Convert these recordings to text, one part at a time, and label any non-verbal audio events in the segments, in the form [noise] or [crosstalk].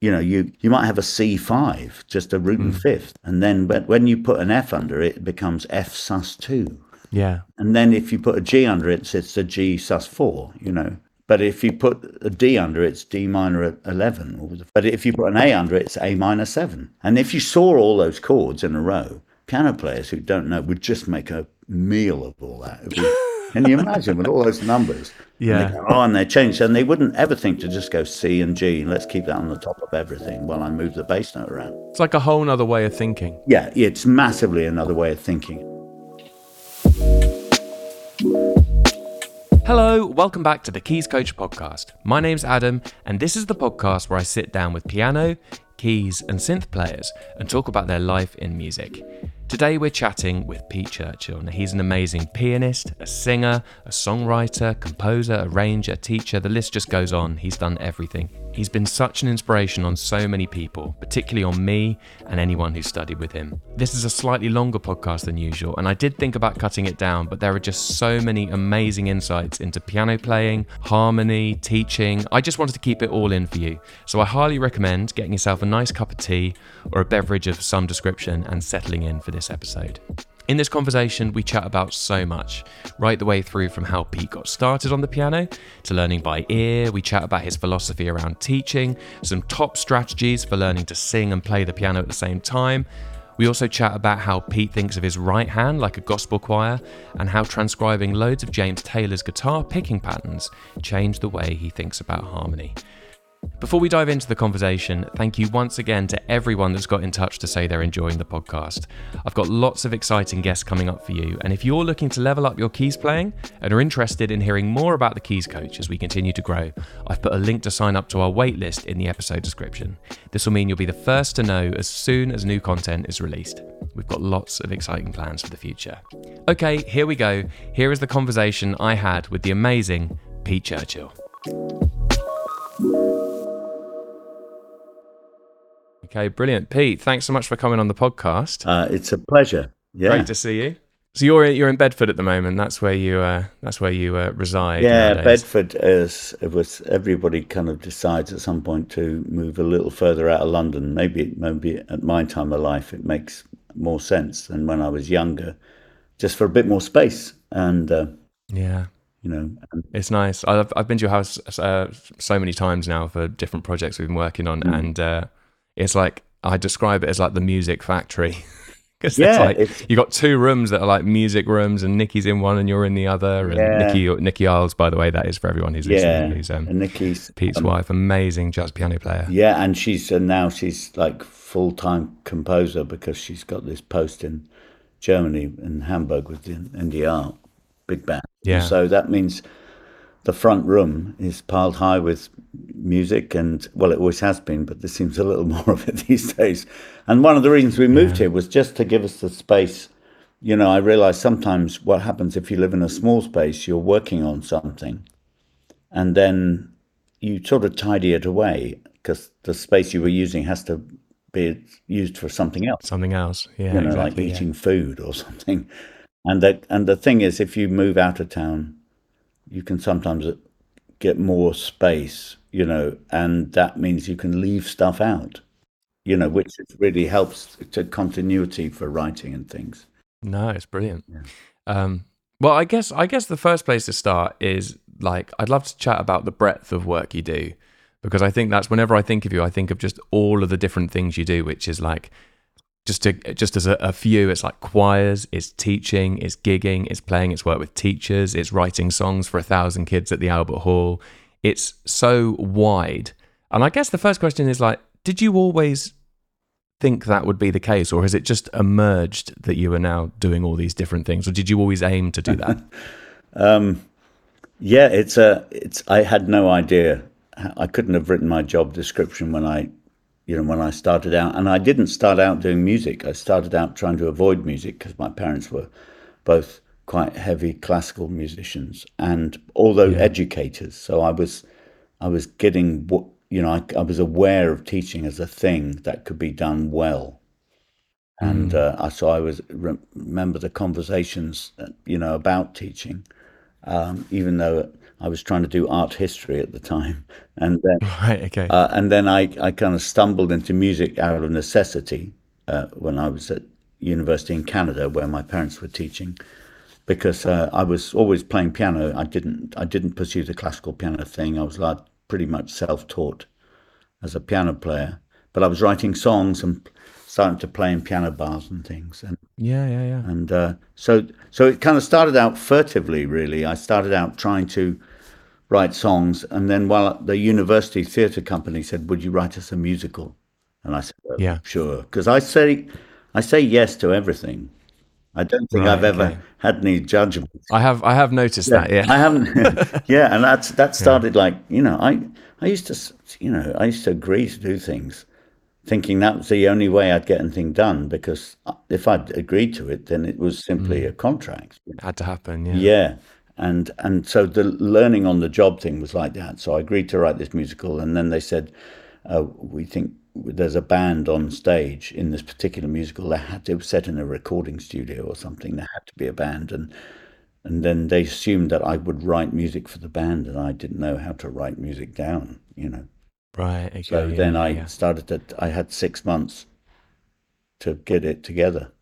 you know, you, you might have a C5, just a root and hmm. fifth. And then when, when you put an F under it, it becomes F sus 2. Yeah. And then if you put a G under it, it's a G sus 4, you know. But if you put a D under it, it's D minor 11. But if you put an A under it, it's A minor 7. And if you saw all those chords in a row, piano players who don't know would just make a meal of all that. [laughs] Can you imagine with all those numbers? Yeah. And go, oh, and they change. And they wouldn't ever think to just go C and G. Let's keep that on the top of everything while I move the bass note around. It's like a whole other way of thinking. Yeah, it's massively another way of thinking. Hello, welcome back to the Keys Coach podcast. My name's Adam, and this is the podcast where I sit down with piano, keys, and synth players and talk about their life in music. Today we're chatting with Pete Churchill. Now, he's an amazing pianist, a singer, a songwriter, composer, arranger, teacher. The list just goes on. He's done everything. He's been such an inspiration on so many people, particularly on me and anyone who studied with him. This is a slightly longer podcast than usual, and I did think about cutting it down, but there are just so many amazing insights into piano playing, harmony, teaching. I just wanted to keep it all in for you. So I highly recommend getting yourself a nice cup of tea or a beverage of some description and settling in for this episode. In this conversation, we chat about so much, right the way through from how Pete got started on the piano to learning by ear. We chat about his philosophy around teaching, some top strategies for learning to sing and play the piano at the same time. We also chat about how Pete thinks of his right hand like a gospel choir, and how transcribing loads of James Taylor's guitar picking patterns changed the way he thinks about harmony. Before we dive into the conversation, thank you once again to everyone that's got in touch to say they're enjoying the podcast. I've got lots of exciting guests coming up for you, and if you're looking to level up your keys playing and are interested in hearing more about the Keys Coach as we continue to grow, I've put a link to sign up to our waitlist in the episode description. This will mean you'll be the first to know as soon as new content is released. We've got lots of exciting plans for the future. Okay, here we go. Here is the conversation I had with the amazing Pete Churchill. Okay, brilliant. Pete, thanks so much for coming on the podcast. Uh, it's a pleasure. Yeah. Great to see you. So you're you're in Bedford at the moment. That's where you uh, that's where you uh, reside. Yeah, nowadays. Bedford is it was everybody kind of decides at some point to move a little further out of London. Maybe maybe at my time of life it makes more sense than when I was younger, just for a bit more space and uh, Yeah, you know and it's nice. I've I've been to your house uh, so many times now for different projects we've been working on, Mm. and uh, it's like I describe it as like the music factory. [laughs] Because Yeah, it's like it's- you got two rooms that are like music rooms, and Nikki's in one, and you're in the other. And Yeah. Nikki, Nikki Iles, by the way, that is for everyone who's yeah, listening. Who's um, and Nikki's Pete's um, wife, amazing jazz piano player. Yeah, and she's and now she's like full time composer because she's got this post in Germany in Hamburg with the NDR big band. Yeah. So that means the front room is piled high with music and well it always has been, but there seems a little [laughs] more of it these days. And one of the reasons we moved here was just to give us the space. You know, I realize sometimes what happens if you live in a small space, you're working on something and then you sort of tidy it away because the space you were using has to be used for something else. Something else, yeah, you know, exactly. like yeah. eating food or [laughs] something. And that and the thing is, if you move out of town, you can sometimes get more space. You know, and that means you can leave stuff out. You know, which really helps to continuity for writing and things. No, it's brilliant. Um, well, I guess I guess the first place to start is like I'd love to chat about the breadth of work you do because I think that's whenever I think of you, I think of just all of the different things you do, which is like just to just as a, a few, it's like choirs, it's teaching, it's gigging, it's playing, it's work with teachers, it's writing songs for a thousand kids at the Albert Hall. It's so wide, and I guess the first question is like, did you always think that would be the case, or has it just emerged that you are now doing all these different things, or did you always aim to do that? [laughs] Um, yeah, it's a. It's. I had no idea. I couldn't have written my job description when I, you know, when I started out, and I didn't start out doing music. I started out trying to avoid music because my parents were both quite heavy classical musicians and although educators. So I was, I was getting what you know. I, I was aware of teaching as a thing that could be done well and uh, I so I was remember the conversations, uh, you know, about teaching. Um, even though I was trying to do art history at the time, and then [laughs] Right. Okay. uh, and then I, I kind of stumbled into music out of necessity uh, when I was at university in Canada, where my parents were teaching, because uh, I was always playing piano. I didn't I didn't pursue the classical piano thing. I was like pretty much self taught as a piano player, but I was writing songs and starting to play in piano bars and things, and yeah. Yeah. Yeah. and uh, so so it kind of started out furtively. Really, I started out trying to write songs, and then while the university theatre company said, "Would you write us a musical?" and I said, "Oh, Yeah. sure," because I say I say yes to everything. I don't think Right, I've ever okay. had any judgment. I have. I have noticed that. Yeah. I haven't. [laughs] yeah, and that's that started like you know I I used to you know I used to agree to do things, thinking that was the only way I'd get anything done because uh, if I'd agreed to it, then it was simply mm. a contract. It had to happen. Yeah. Yeah, and and so the learning on the job thing was like that. So I agreed to write this musical, and then they said, uh, "We think there's a band on stage in this particular musical. They had to it was set in a recording studio or something. There had to be a band, and and then they assumed that I would write music for the band, and I didn't know how to write music down. You know, Right. Okay. so yeah, then I yeah. started to. I had six months to get it together,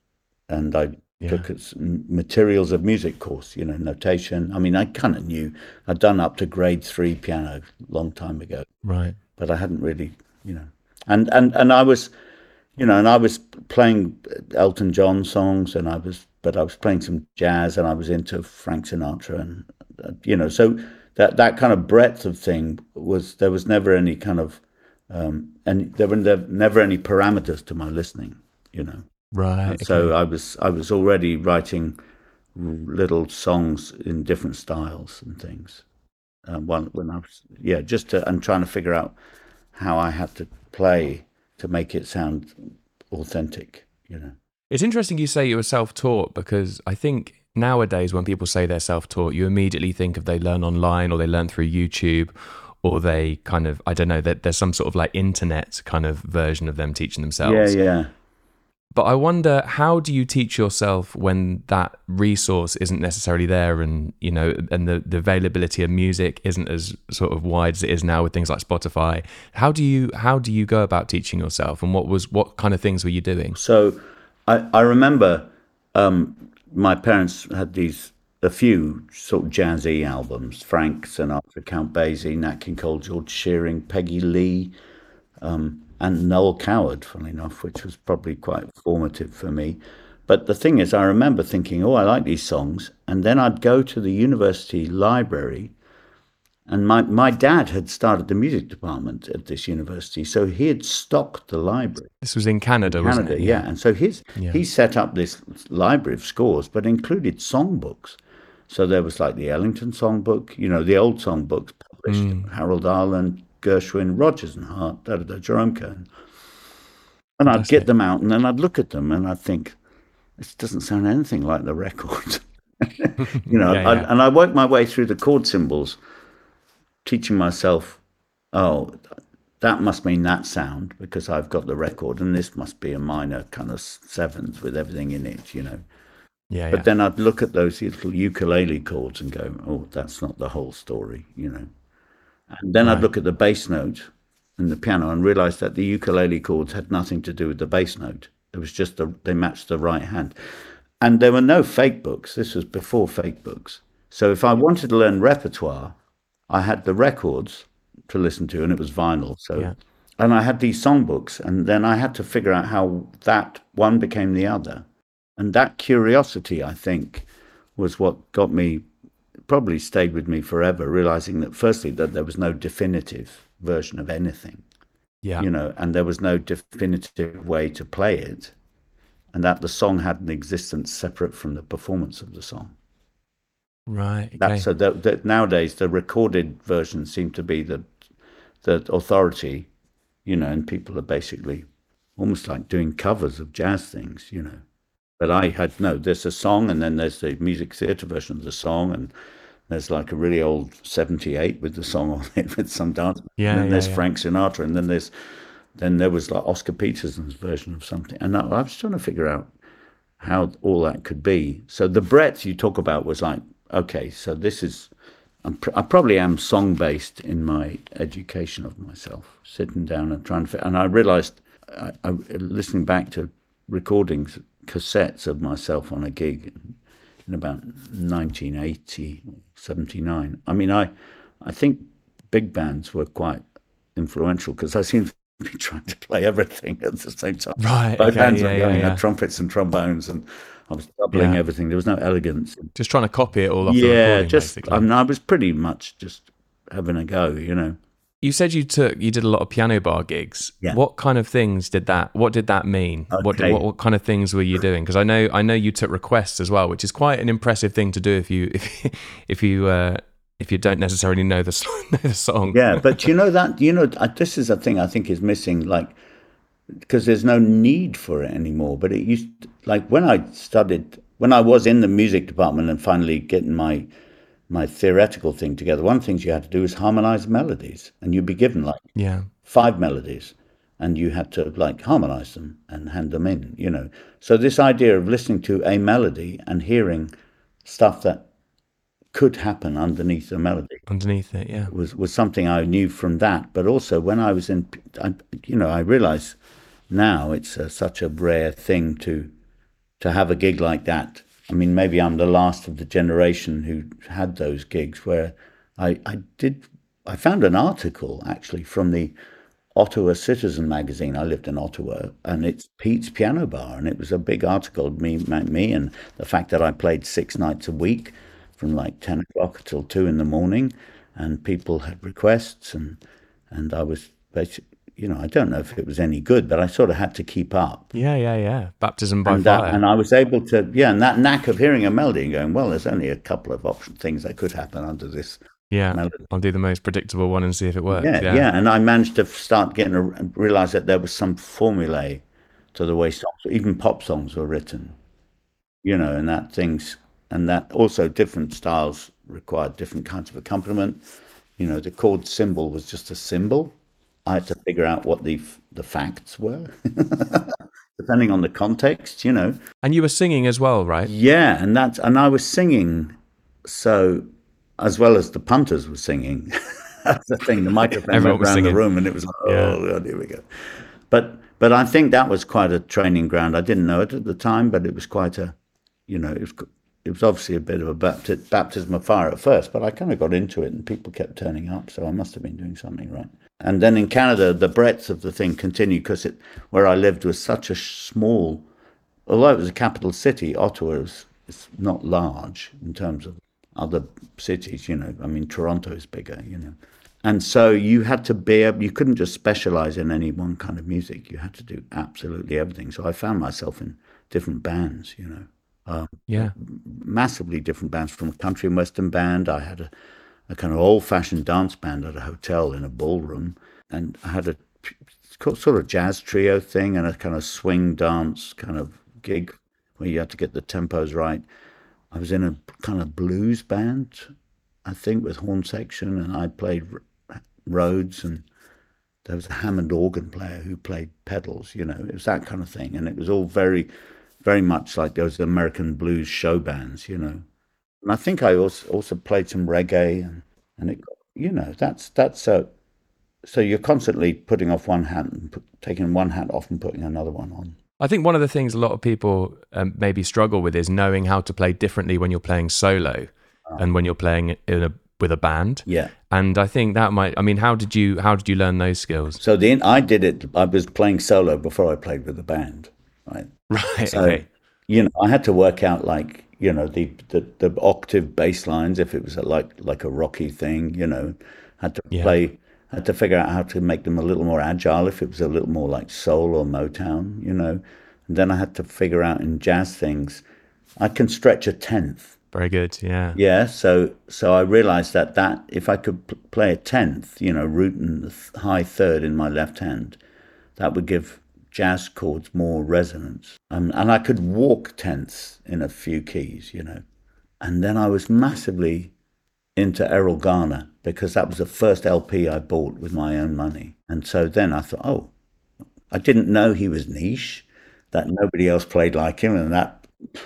and I Yeah. took its materials of music course. You know, notation. I mean, I kind of knew. I'd done up to grade three piano a long time ago, Right. but I hadn't really, you know, and and and I was, you know, and I was playing Elton John songs, and I was, but I was playing some jazz, and I was into Frank Sinatra, and uh, you know, so that that kind of breadth of thing was there was never any kind of, um, and there were never any parameters to my listening, you know. Right. So I was I was already writing little songs in different styles and things. Um, one when I was yeah, just to, and trying to figure out how I had to play to make it sound authentic. You know. It's interesting you say you were self taught because I think nowadays when people say they're self taught, you immediately think of they learn online or they learn through YouTube or they kind of, I don't know, that there's some sort of like internet kind of version of them teaching themselves. Yeah, yeah. But I wonder, how do you teach yourself when that resource isn't necessarily there and, you know, and the, the availability of music isn't as sort of wide as it is now with things like Spotify? How do you, how do you go about teaching yourself and what was, what kind of things were you doing? So I, I remember um, my parents had these a few sort of jazzy albums: Frank Sinatra, Count Basie, Nat King Cole, George Shearing, Peggy Lee, um, and Noel Coward. Funnily enough, which was probably quite formative for me. But the thing is, I remember thinking, "Oh, I like these songs," and then I'd go to the university library and my, my dad had started the music department at this university, so he had stocked the library. This was in Canada, wasn't Canada, it? yeah. And so his Yeah. he set up this library of scores, but included songbooks. So there was like the Ellington songbook, you know, the old songbooks published, Mm. Harold Arlen, Gershwin, Rodgers and Hart, da, da, da, Jerome Kern. And I'd get them out and then I'd look at them and I'd think, this doesn't sound anything like the record. [laughs] you know, [laughs] Yeah, I, yeah. and I worked my way through the chord symbols, teaching myself, oh, that must mean that sound because I've got the record, and this must be a minor kind of seventh with everything in it, you know. Yeah, But yeah. then I'd look at those little ukulele chords and go, oh, that's not the whole story, you know. And then I'd look at the bass note in the piano and realize that the ukulele chords had nothing to do with the bass note. It was just the, they matched the right hand. And there were no fake books. This was before fake books. So if I wanted to learn repertoire, I had the records to listen to, and it was vinyl. So, Yeah. and I had these songbooks, and then I had to figure out how that one became the other. And that curiosity, I think, was what got me, probably stayed with me forever, realizing that firstly, that there was no definitive version of anything, yeah. you know, and there was no definitive way to play it, and that the song had an existence separate from the performance of the song. right. Okay. So that, that nowadays the recorded versions seem to be the the authority, you know, and people are basically almost like doing covers of jazz things, you know. But I had no. There's a song, and then there's the music theatre version of the song, and there's like a really old '78 with the song on it [laughs] with some dance. Yeah, And then yeah, there's yeah. Frank Sinatra, and then there's then there was like Oscar Peterson's version of something, and I, I was trying to figure out how all that could be. So the breadth you talk about was like, okay, so this is I'm pr- I probably am song based in my education of myself, sitting down and trying to. And I realised, I, I, listening back to recordings, cassettes of myself on a gig in about 1980, 79. I mean, I, I think big bands were quite influential because I seemed to be [laughs] trying to play everything at the same time. Right. Both okay, hands yeah, were yeah, going, yeah. had trumpets and trombones, and I was doubling Yeah. everything. There was no elegance. Just trying to copy it all off the yeah, just basically. I mean, I was pretty much just having a go, you know. You said you took you did a lot of piano bar gigs. Yeah. What kind of things did that? What did that mean? What, Okay. what what kind of things were you doing? Because I know I know you took requests as well, which is quite an impressive thing to do if you [laughs] if if you uh, if you don't necessarily know the [laughs] song, know the song. Yeah, but you know that you know uh, this is a thing I think is missing, like because there's no need for it anymore. But it used like when I studied when I was in the music department and finally getting my my theoretical thing together. One of the things you had to do is harmonize melodies, and you'd be given like Yeah. five melodies and you had to like harmonize them and hand them in you know so this idea of listening to a melody and hearing stuff that could happen underneath the melody Underneath it, yeah. was was something I knew from that but also when I was in I, you know I realize now it's uh such a rare thing to to have a gig like that I mean maybe I'm the last of the generation who had those gigs where I I did I found an article actually from the Ottawa Citizen magazine. I lived in Ottawa, and it's Pete's Piano Bar, and it was a big article of me, me, and the fact that I played six nights a week, from like ten o'clock till two in the morning, and people had requests, and and I was basically, you know, I don't know if it was any good, but I sort of had to keep up, Yeah, yeah, yeah. Baptism by and fire. that, and I was able to, yeah, and that knack of hearing a melody and going, well, there's only a couple of option things that could happen under this yeah. melody. I'll do the most predictable one and see if it works. Yeah, Yeah. yeah, and I managed to start getting a realize that there was some formulae to the way songs, even pop songs, were written. You know, and that things, and that also different styles required different kinds of accompaniment. You know, the chord symbol was just a symbol. I had to figure out what the the facts were, [laughs] depending on the context. You know, And you were singing as well, right? yeah, and that's and I was singing, so as well as the punters were singing. [laughs] that's the thing. The microphone [laughs] went around the room, and it was like, oh, Yeah. God, here we go. But but I think that was quite a training ground. I didn't know it at the time, but it was quite a, you know, it was it was obviously a bit of a bapti- baptism of fire at first. But I kind of got into it, and people kept turning up, so I must have been doing something right. And then in Canada, the breadth of the thing continued because where I lived was such a small although it was a capital city, Ottawa is, is not large in terms of other cities. You know, I mean, Toronto is bigger. You know, and so you had to be able. You couldn't just specialize in any one kind of music. You had to do absolutely everything. So I found myself in different bands. You know, um, Yeah. massively different bands from a country and western band. I had a, a kind of old fashioned dance band at a hotel in a ballroom, and I had a sort of jazz trio thing and a kind of swing dance kind of gig where you had to get the tempos right. I was in a kind of blues band, I think, with horn section, and I played Rhodes, and there was a Hammond organ player who played pedals. You know, it was that kind of thing, and it was all very, very much like those American blues show bands. You know, and I think I also also played some reggae, and and it, you know, that's that's so. So you're constantly putting off one hat and put, taking one hat off and putting another one on. I think one of the things a lot of people um, maybe struggle with is knowing how to play differently when you're playing solo and when you're playing in a, with a band. Yeah. And I think that might. I mean, how did you how did you learn those skills? So the I did it. I was playing solo before I played with the band, right? [laughs] Right. So okay. you know, I had to work out like you know the the, the octave bass lines if it was a, like like a rocky thing. You know, had to Yeah. play. Had to figure out how to make them a little more agile if it was a little more like soul or Motown. You know, and then I had to figure out in jazz things. I can stretch a tenth. Very good. Yeah. Yeah, so so I realized that that if I could p- play a tenth, you know, root and the th- high third in my left hand, that would give jazz chords more resonance. Um, and I could walk tenths in a few keys, you know. And then I was massively into Erroll Garner because that was the first LP I bought with my own money. And so then I thought, oh, I didn't know he was niche, that nobody else played like him, and that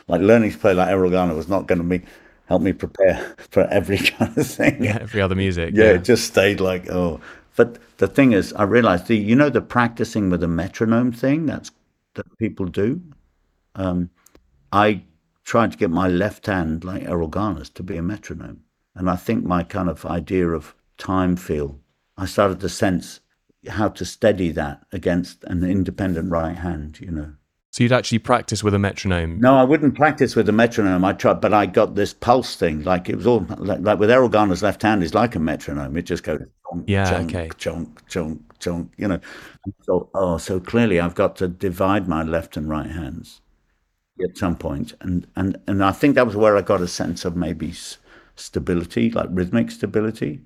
like learning to play like Erroll Garner was not going to be helped me prepare [laughs] for every [laughs] kind of thing. Yeah, every other music. yeah, it just stayed like oh. But the thing is, I realized the you know the practicing with a metronome thing that's that people do. Um, I tried to get my left hand, like Erroll Garner's, to be a metronome, and I think my kind of idea of time feel, I started to sense how to steady that against an independent right hand. You know. So you'd actually practice with a metronome. No, I wouldn't practice with a metronome. I tried, but I got this pulse thing. Like it was all like, like with Erroll Garner's left hand is like a metronome. It just goes chonk, Yeah, chonk, okay. chonk, chonk, chonk. You know. So oh, so clearly I've got to divide my left and right hands at some point, and and and I think that was where I got a sense of maybe stability, like rhythmic stability.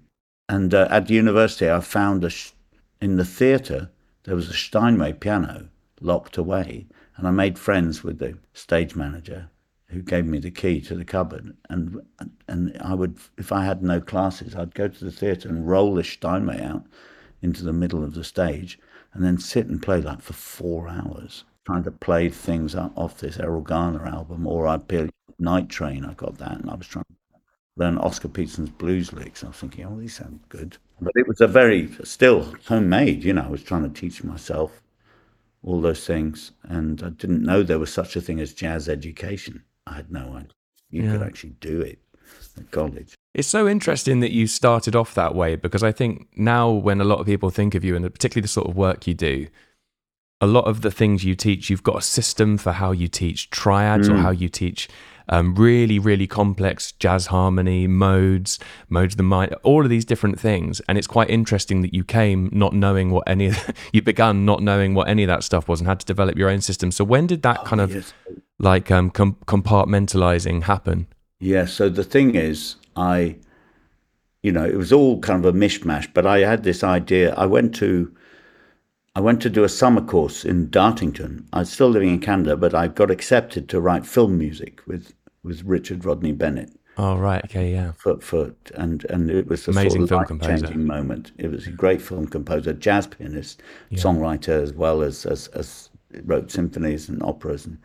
And uh, at the university, I found a sh- in the theatre there was a Steinway piano locked away, and I made friends with the stage manager, who gave me the key to the cupboard. And and I would, if I had no classes, I'd go to the theatre and roll the Steinway out into the middle of the stage, and then sit and play like for four hours, trying to play things off this Erroll Garner album, or I'd play Night Train. I got that, and I was trying to learn Oscar Peterson's blues licks. I was thinking, oh, these sound good. But it was a very, still homemade, you know, I was trying to teach myself all those things. And I didn't know there was such a thing as jazz education. I had no idea. You could actually do it at college. It's so interesting that you started off that way because I think now when a lot of people think of you and particularly the sort of work you do, a lot of the things you teach, you've got a system for how you teach triads or how you teach um, really, really complex jazz harmony modes, modes of the mind, all of these different things. And it's quite interesting that you came not knowing what any, [laughs] you began not knowing what any of that stuff was and had to develop your own system. So when did that kind of Yes. Like um, com- compartmentalizing happen? Yeah. So the thing is, I, you know, it was all kind of a mishmash. But I had this idea. I went to, I went to do a summer course in Dartington. I was still living in Canada, but I got accepted to write film music with with Richard Rodney Bennett. Oh, right. Okay. Yeah. For, for and and it was a Amazing sort film of composer. changing moment. It was a great film composer, jazz pianist, songwriter as well as as, as wrote symphonies and operas and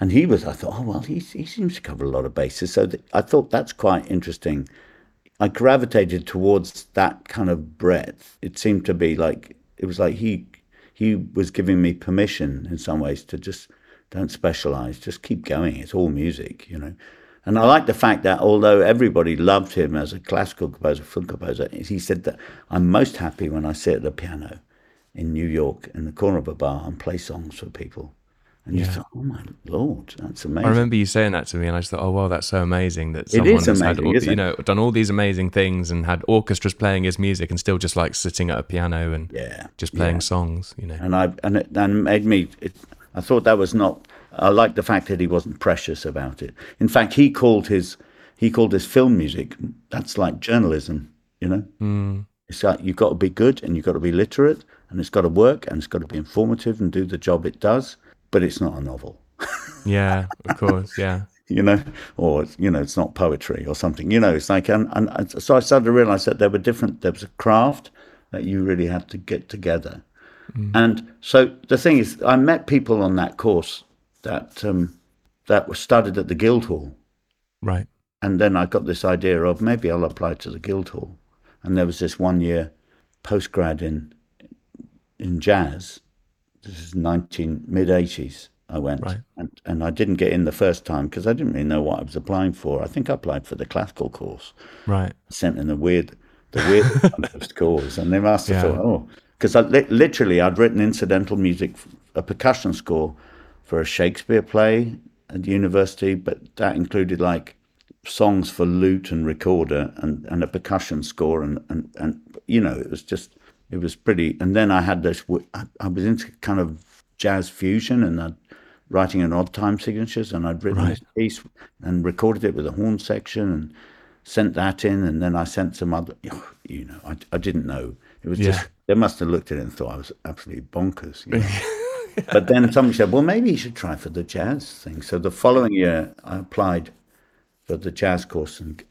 and he was. I thought, oh well, he he seems to cover a lot of bases. So th- I thought that's quite interesting. I gravitated towards that kind of breadth. It seemed to be like it was like he he was giving me permission in some ways to just don't specialize, just keep going. It's all music, you know. And I like the fact that although everybody loved him as a classical composer, film composer, he said that I'm most happy when I sit at the piano in New York in the corner of a bar and play songs for people. And you Yeah. thought, oh my lord, that's amazing. I remember you saying that to me, and I just thought, "Oh well, that's so amazing that It someone is has had, amazing, all- you know, done all these amazing things and had orchestras playing his music, and still just like sitting at a piano and Yeah, just playing yeah. songs, you know." and I and it and made me. It, I thought that was not. I liked the fact that he wasn't precious about it. In fact, he called his he called his film music. That's like journalism, you know. Mm, It's like you've got to be good and you've got to be literate and it's got to work and it's got to be informative and do the job it does. But it's not a novel, yeah, of course, yeah, [laughs] you know, or you know, it's not poetry or something. You know, it's like and, and so I started to realize that there were different. There was a craft that you really had to get together. And so the thing is, I met people on that course that um, that were studied at the Guildhall, right, and then I got this idea of maybe I'll apply to the Guildhall. And there was this one year postgrad in in jazz. This is nineteen mid eighties. I went, Right. and and I didn't get in the first time because I didn't really know what I was applying for. I think I applied for the classical course. right, Sent in the weird, the weird [laughs] course, and they must have Yeah. thought, oh, because I li- literally I'd written incidental music, a percussion score for a Shakespeare play at university, but that included like songs for lute and recorder and, and a percussion score and, and, and you know it was just it was pretty and then I had this I, I was into kind of jazz fusion and I'd writing in odd time signatures and I'd written this piece and recorded it with a horn section and sent that in and then I sent some other you know I, I didn't know it was Yeah. just they must have looked at it and thought I was absolutely bonkers you know? [laughs] but then somebody said well maybe you should try for the jazz thing so the following year I applied for the jazz course and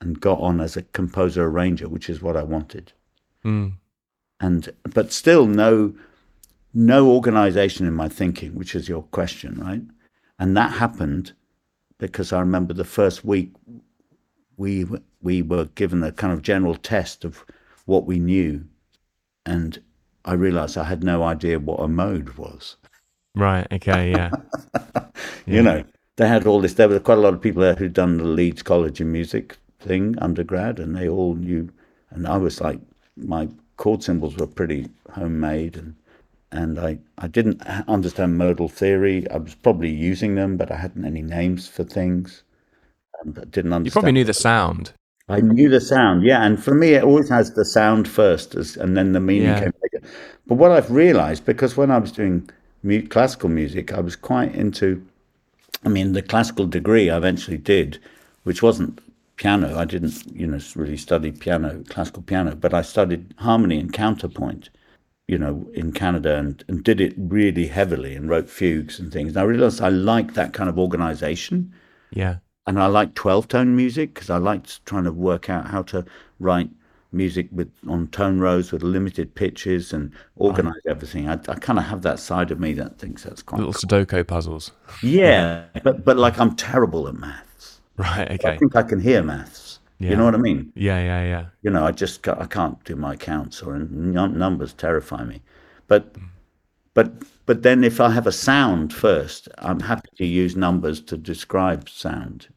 and got on as a composer arranger, which is what I wanted. mm, And but still no no organization in my thinking, which is your question, right? And that happened because I remember the first week we we were given a kind of general test of what we knew, and I realised I had no idea what a mode was. Right. Okay. [laughs] Yeah. You know, they had all this. There were quite a lot of people there who'd done the Leeds College in Music thing undergrad, and they all knew. And I was like, my chord symbols were pretty homemade, and and I I didn't understand modal theory. I was probably using them, but I hadn't any names for things. And I didn't understand. You probably knew the sound. I knew the sound, yeah. And for me, it always has the sound first, as, and then the meaning Yeah. came later. But what I've realised, because when I was doing mu- classical music, I was quite into. I mean, the classical degree I eventually did, which wasn't piano. I didn't, you know, really study piano, classical piano, but I studied harmony and counterpoint, you know, in Canada, and, and did it really heavily and wrote fugues and things. And I realised I liked that kind of organisation Yeah. and I like 12 tone music because I liked trying to work out how to write music with on tone rows with limited pitches and organize everything. I, I kind of have that side of me that thinks that's quite Little Sudoku puzzles. yeah, but but like I'm terrible at maths. Right. Okay. I think I can hear maths. Yeah. You know what I mean? Yeah. Yeah. Yeah. You know, I just I can't do my counts or numbers terrify me. But hmm. but but then if I have a sound first, I'm happy to use numbers to describe sound.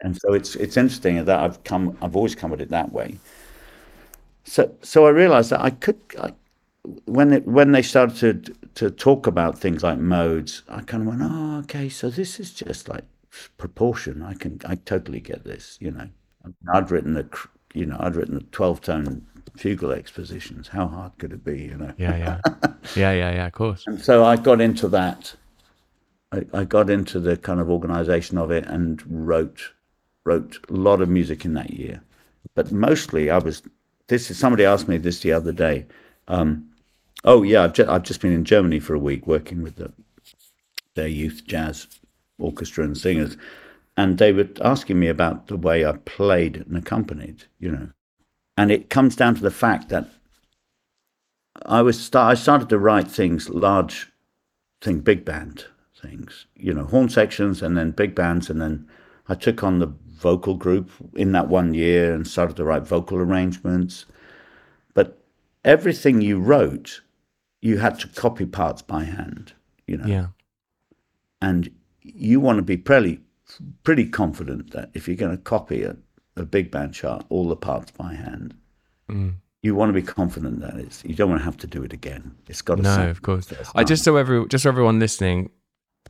And so it's it's interesting that I've come I've always come at it that way. So so I realized that I could I, when it, when they started to to talk about things like modes, I kind of went, oh, okay, so this is just like proportion. I can I totally get this, you know. I'd written the you know I'd written the twelve tone fugal expositions. How hard could it be, you know? Yeah. Yeah. [laughs] yeah. Yeah. Yeah. Of course. And so I got into that. I, I got into the kind of organization of it and wrote wrote a lot of music in that year. But mostly I was. This is somebody asked me this the other day. Um, oh yeah, I've just, I've just been in Germany for a week working with the, their youth jazz orchestra and singers, and they were asking me about the way I played and accompanied. You know, and it comes down to the fact that I was start, I started to write things large thing big band things you know horn sections and then big bands and then I took on the vocal group in that one year and started to write vocal arrangements but everything you wrote you had to copy parts by hand you know Yeah. and you want to be pretty pretty confident that if you're going to copy a, a big band chart all the parts by hand Mm. you want to be confident that it's you don't want to have to do it again it's got to No, of course. I just so every just so everyone listening,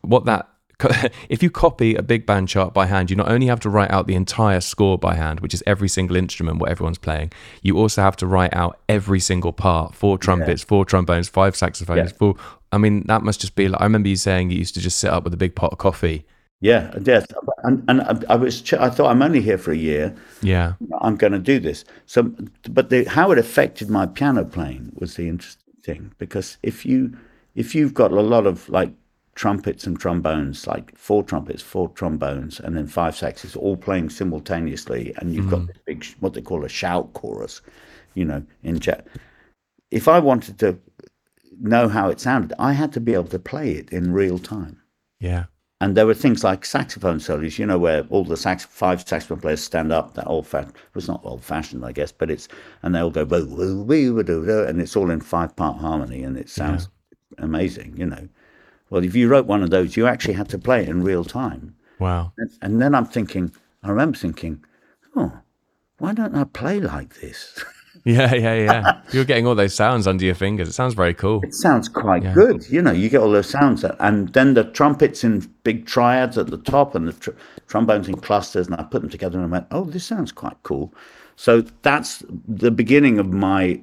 what that [laughs] if you copy a big band chart by hand, you not only have to write out the entire score by hand, which is every single instrument what everyone's playing, you also have to write out every single part: four trumpets, four trombones, five saxophones, Yeah. four. I mean, that must just be like. I remember you saying you used to just sit up with a big pot of coffee. Yeah, yes, and and I- I was ch- I thought I'm only here for a year. Yeah, I'm going to do this. So, but the, how it affected my piano playing was the interesting thing because if you if you've got a lot of like trumpets and trombones, like four trumpets, four trombones, and then five saxes all playing simultaneously, and you've got mm-hmm. this big what they call a shout chorus, you know, in jazz. If I wanted to know how it sounded, I had to be able to play it in real time. yeah, And there were things like saxophone solos, you know, where all the sax five saxophone players stand up. That old fashioned, well, it's not old fashioned, I guess, but it's and they all go and it's all in five part harmony, and it sounds amazing, you know. Well, if you wrote one of those, you actually had to play it in real time. wow, And, and then I'm thinking, I remember thinking, oh, why don't I play like this? [laughs] yeah, yeah, yeah. You're getting all those sounds under your fingers. It sounds very cool. It sounds quite good. You know, you get all those sounds, that, and then the trumpets in big triads at the top, and the tr- trombones in clusters, and I put them together, and I went, "Oh, this sounds quite cool." So that's the beginning of my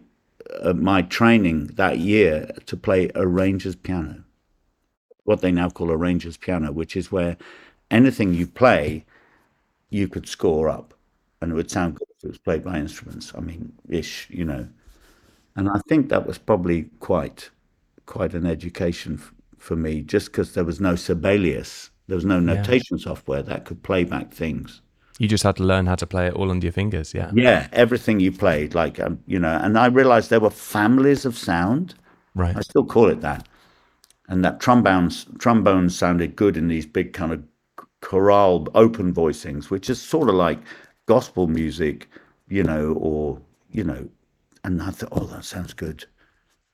uh, my training that year to play arranger's piano, what they now call arranger's piano, which is where anything you play, you could score up, and it would sound good if it was played by instruments. I mean, ish, you know. And I think that was probably quite quite an education f- for me, just because there was no Sibelius, there was no notation software that could play back things. You just had to learn how to play it all under your fingers. Yeah, Yeah, everything you played, like um, you know, and I realized there were families of sound. right. I still call it that, and that trombones sounded good in these big kind of chorale open voicings, which is sort of like gospel music, you know, or you know, and I thought, oh, that sounds good,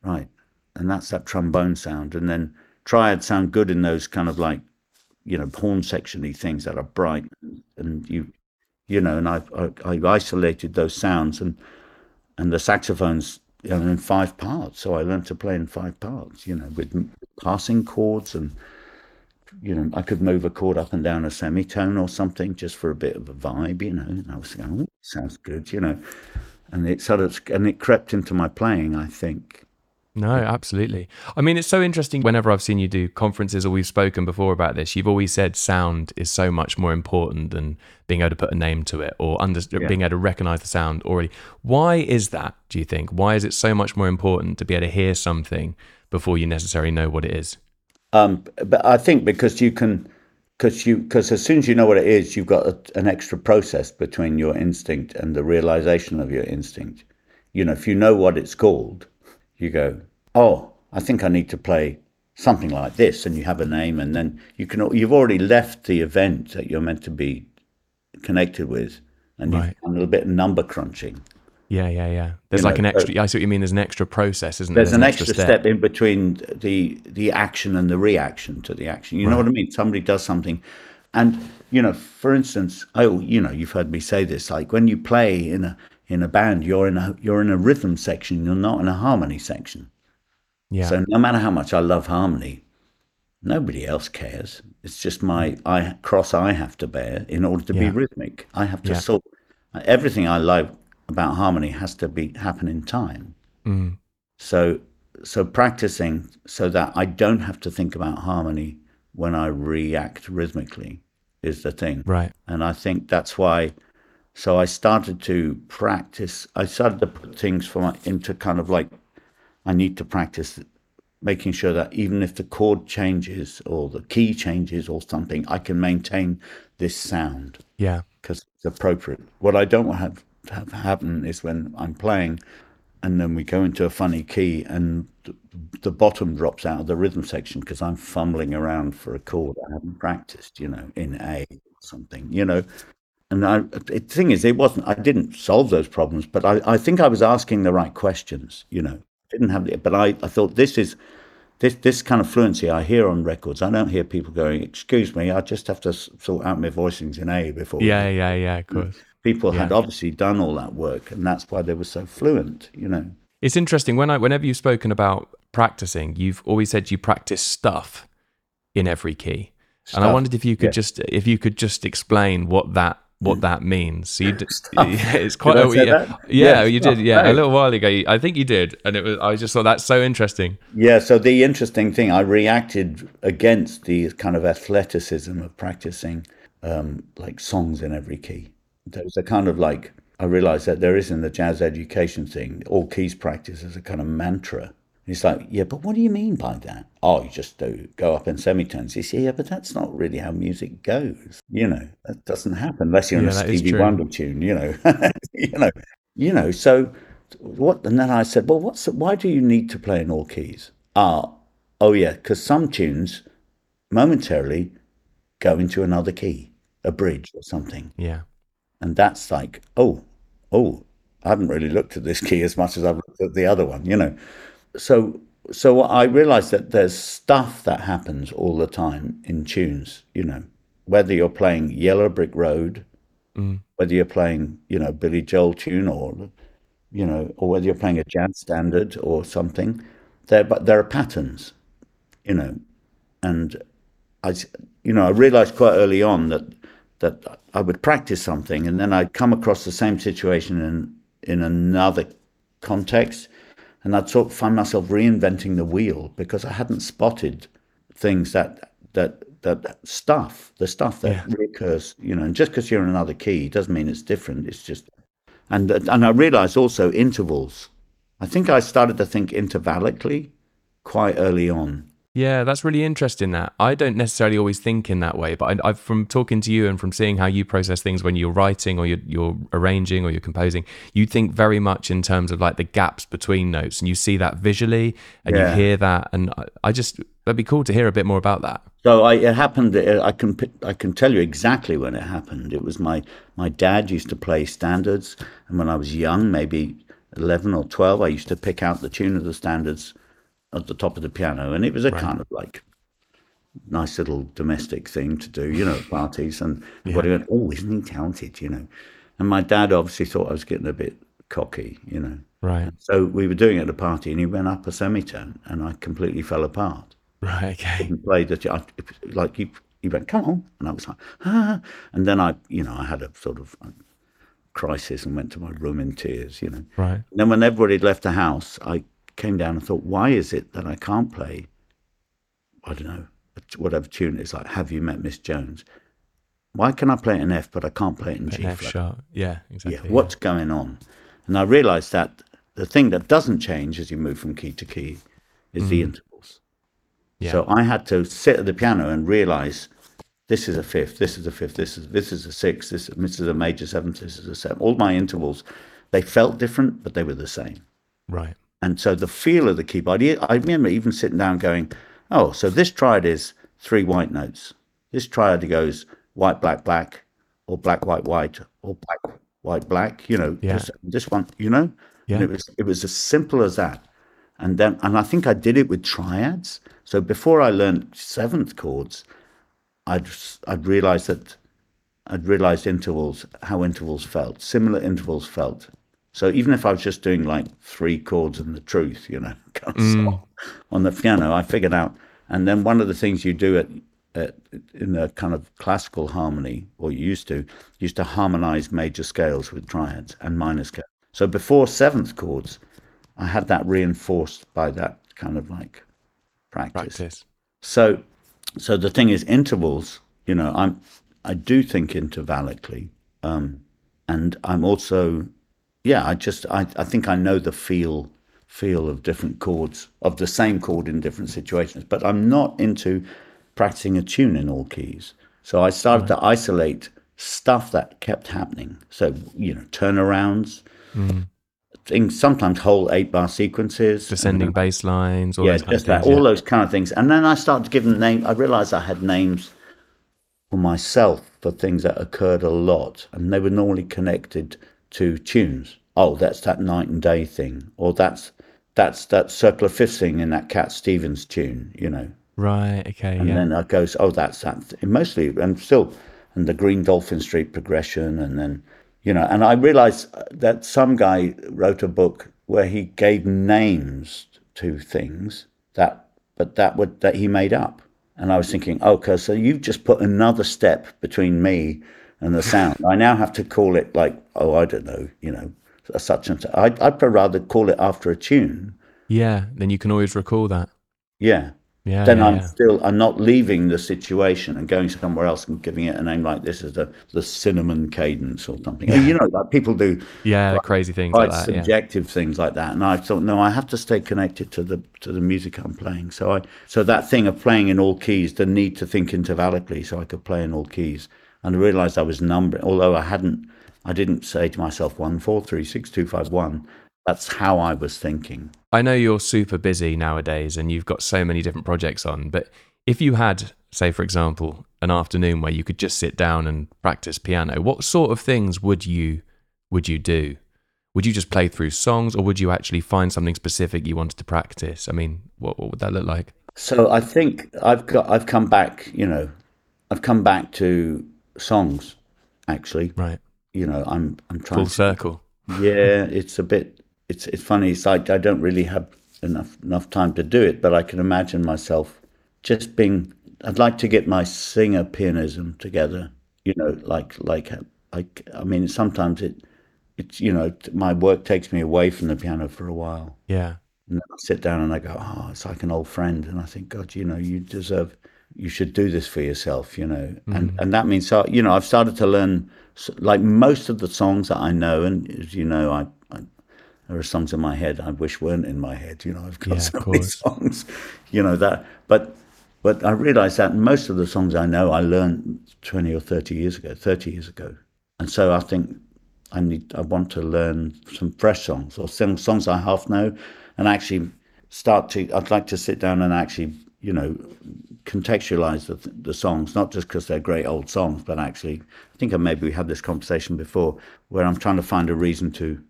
right? And that's that trombone sound, and then triads sound good in those kind of like, you know, horn sectiony things that are bright, and you, you know, and I I, I isolated those sounds, and and the saxophones you know, in five parts. So I learned to play in five parts, you know, with passing chords and, you know, I could move a chord up and down a semitone or something just for a bit of a vibe, you know. And I was going, oh, sounds good, you know. And it sort of, and it crept into my playing, I think. No, absolutely. I mean, it's so interesting. Whenever I've seen you do conferences or we've spoken before about this, you've always said sound is so much more important than being able to put a name to it or under, yeah. being able to recognize the sound already. Why is that, do you think? Why is it so much more important to be able to hear something before you necessarily know what it is? Um, but I think because you can, because you, because as soon as you know what it is, you've got a, an extra process between your instinct and the realization of your instinct. You know, if you know what it's called, you go, oh, I think I need to play something like this, and you have a name, and then you can you've already left the event that you're meant to be connected with, and right. you've done a little bit of number crunching. Yeah, yeah, yeah. There's you like know, an extra. I see what you mean. There's an extra process, isn't there? There's, there's an, an, extra, step. step. in between the the action and the reaction to the action. You right. know what I mean? Somebody does something, and you know, for instance, oh, you know, you've heard me say this. Like when you play in a in a band, you're in a you're in a rhythm section. You're not in a harmony section. Yeah. So no matter how much I love harmony, nobody else cares. It's just my I cross I have to bear in order to yeah. be rhythmic. I have to yeah. sort everything I love about harmony has to be happen in time. Mm. So so practicing so that I don't have to think about harmony when I react rhythmically is the thing. Right. And I think that's why so I started to practice. I started to put things for my, into kind of like I need to practice making sure that even if the chord changes or the key changes or something, I can maintain this sound. Yeah, because it's appropriate. What I don't want to have, to have happen is when I'm playing, and then we go into a funny key and the bottom drops out of the rhythm section because I'm fumbling around for a chord I haven't practiced, you know, in A or something, you know. And I, the thing is, it wasn't. I didn't solve those problems, but I, I think I was asking the right questions. You know, didn't have the. But I, I thought this is this this kind of fluency I hear on records. I don't hear people going, "Excuse me, I just have to sort out my voicings in A before." Yeah, yeah, yeah. Of mm. course. People yeah. had obviously done all that work, and that's why they were so fluent. You know. It's interesting when I whenever you've spoken about practicing, you've always said you practice stuff in every key. Stuff. And I wondered if you could yeah. just if you could just explain what that what mm. that means. So you, d- [laughs] [laughs] yeah, it's quite. Did yeah, yeah, yeah, you did. Yeah, a little while ago, I think you did, and it was. I just thought that's so interesting. Yeah. So the interesting thing, I reacted against the kind of athleticism of practicing um, like songs in every key. There was a kind of like I realized that there is in the jazz education thing, all keys practice as a kind of mantra He's like, yeah, but what do you mean by that? Oh, you just do go up in semitones. You see, yeah, but that's not really how music goes. You know, that doesn't happen unless you're yeah, in a Stevie Wonder tune. You know, [laughs] you know, you know. So what? And then I said, well, what's the, why do you need to play in all keys? Ah, oh yeah, because some tunes momentarily go into another key, a bridge or something. Yeah, and that's like, oh, oh, I haven't really looked at this key as much as I've looked at the other one. You know so so I realized that there's stuff that happens all the time in tunes, you know, whether you're playing Yellow Brick Road, mm. whether you're playing, you know, Billy Joel tune or, you know, or whether you're playing a jazz standard or something, there, but there are patterns, you know, and I, you know, I realized quite early on that, that I would practice something and then I'd come across the same situation in, in another context and I'd sort of find myself reinventing the wheel because I hadn't spotted things that that that stuff, the stuff that yeah. recurs, you know. And just because you're in another key doesn't mean it's different. It's just, and and I realized also intervals. I think I started to think intervallically quite early on. Yeah, that's really interesting. That I don't necessarily always think in that way, but I, I've from talking to you and from seeing how you process things when you're writing or you're, you're arranging or you're composing, you think very much in terms of like the gaps between notes, and you see that visually, and Yeah. you hear that, and I, I just that'd be cool to hear a bit more about that. So I, it happened. uh, I can I can tell you exactly when it happened. It was my my dad used to play standards, and when I was young, maybe eleven or twelve, I used to pick out the tune of the standards at the top of the piano, and it was a kind of like nice little domestic thing to do, you know, at [laughs] parties. And everybody went, "Oh, isn't he talented?" You know. And my dad obviously thought I was getting a bit cocky, you know. Right, So we were doing it at a party, and he went up a semitone, and I completely fell apart right, okay, and played the I, like he he went come on and I was like ah and then I you know I had a sort of um, crisis and went to my room in tears you know right, and then when everybody had left the house I came down and thought why is it that I can't play I don't know whatever tune it is like Have You Met Miss Jones why can I play it in F but I can't play it in G An F flat sharp. Yeah, exactly. yeah, what's going on? And I realized that the thing that doesn't change as you move from key to key is the mm. intervals. Yeah. So I had to sit at the piano and realize this is a fifth, this is a fifth, this is this is a sixth, this, this is a major seventh, this is a seventh. All my intervals, they felt different, but they were the same. Right. And so the feel of the keyboard, I I remember even sitting down going, oh, so this triad is three white notes. This triad goes white, black, black, or black, white, white, or black, white, black. You know, Yeah. this, this one, you know, Yeah. and it was it was as simple as that. And then, and I think I did it with triads. So before I learned seventh chords, I'd I'd realized that I'd realized intervals, how intervals felt, similar intervals felt. So even if I was just doing like three chords and the truth, you know, kind of song on the piano, I figured out. And then one of the things you do at, at in a kind of classical harmony, or you used to, used to harmonize major scales with triads and minor scales. So before seventh chords, I had that reinforced by that kind of like practice. Practice. So, so the thing is, intervals. You know, I'm I do think intervallically, um, and I'm also, yeah, I just I, I think I know the feel feel of different chords of the same chord in different situations, but I'm not into practicing a tune in all keys. So I started to isolate stuff that kept happening. So you know, turnarounds. Mm. Things sometimes whole eight bar sequences, Descending uh, bass lines. All yeah, those just that, things, all yeah. those kind of things. And then I started to give them names. I realized I had names for myself for things that occurred a lot, and they were normally connected to tunes. Oh, that's that night and day thing, or that's that's that circular fifth thing in that Cat Stevens tune, you know. Right. Okay. And yeah. then it goes, oh, that's that. th- Mostly, and still, and the Green Dolphin Street progression, and then, you know, and I realized uh, that some guy wrote a book where he gave names to things that, but that would that he made up, and I was thinking, oh, okay, so you've just put another step between me and the sound. I now have to call it like, oh, I don't know, you know, such and such. I'd, I'd rather call it after a tune. yeah. Then you can always recall that. Yeah Yeah. then yeah, I'm yeah. still I'm not leaving the situation and going somewhere else and giving it a name like this is the the cinnamon cadence or something. You know, like people do Yeah. The crazy things quite like that. Yeah. subjective things like that. And I thought, no, I have to stay connected to the to the music I'm playing. So I so that thing of playing in all keys, the need to think intervallically so I could play in all keys. And I realized I was numbering although I hadn't I didn't say to myself one, four, three, six, two, five, one. That's how I was thinking. I know you're super busy nowadays and you've got so many different projects on, but if you had, say, for example, an afternoon where you could just sit down and practice piano, what sort of things would you would you do? Would you just play through songs, or would you actually find something specific you wanted to practice? I mean, what what would that look like? So I think I've got I've come back, you know, I've come back to songs actually. Right, You know, I'm I'm trying full to circle. Yeah, [laughs] it's a bit it's it's funny, it's like I don't really have enough enough time to do it, but I can imagine myself just being I'd like to get my singer pianism together, you know, like like like I mean sometimes it it's you know, my work takes me away from the piano for a while. Yeah, And then I sit down and I go, oh, it's like an old friend. And I think, God, you know, you deserve, you should do this for yourself, you know. And mm. and that means, so, you know, I've started to learn, like most of the songs that I know, and as you know, I, I there are songs in my head I wish weren't in my head. You know, I've got Yeah, so of many course. songs, you know that. But but I realised that most of the songs I know I learned twenty or thirty years ago, thirty years ago, and so I think I need I want to learn some fresh songs or some songs I half know, and actually start to. I'd like to sit down and actually you know contextualize the, the songs, not just because they're great old songs, but actually I think maybe we had this conversation before where I'm trying to find a reason to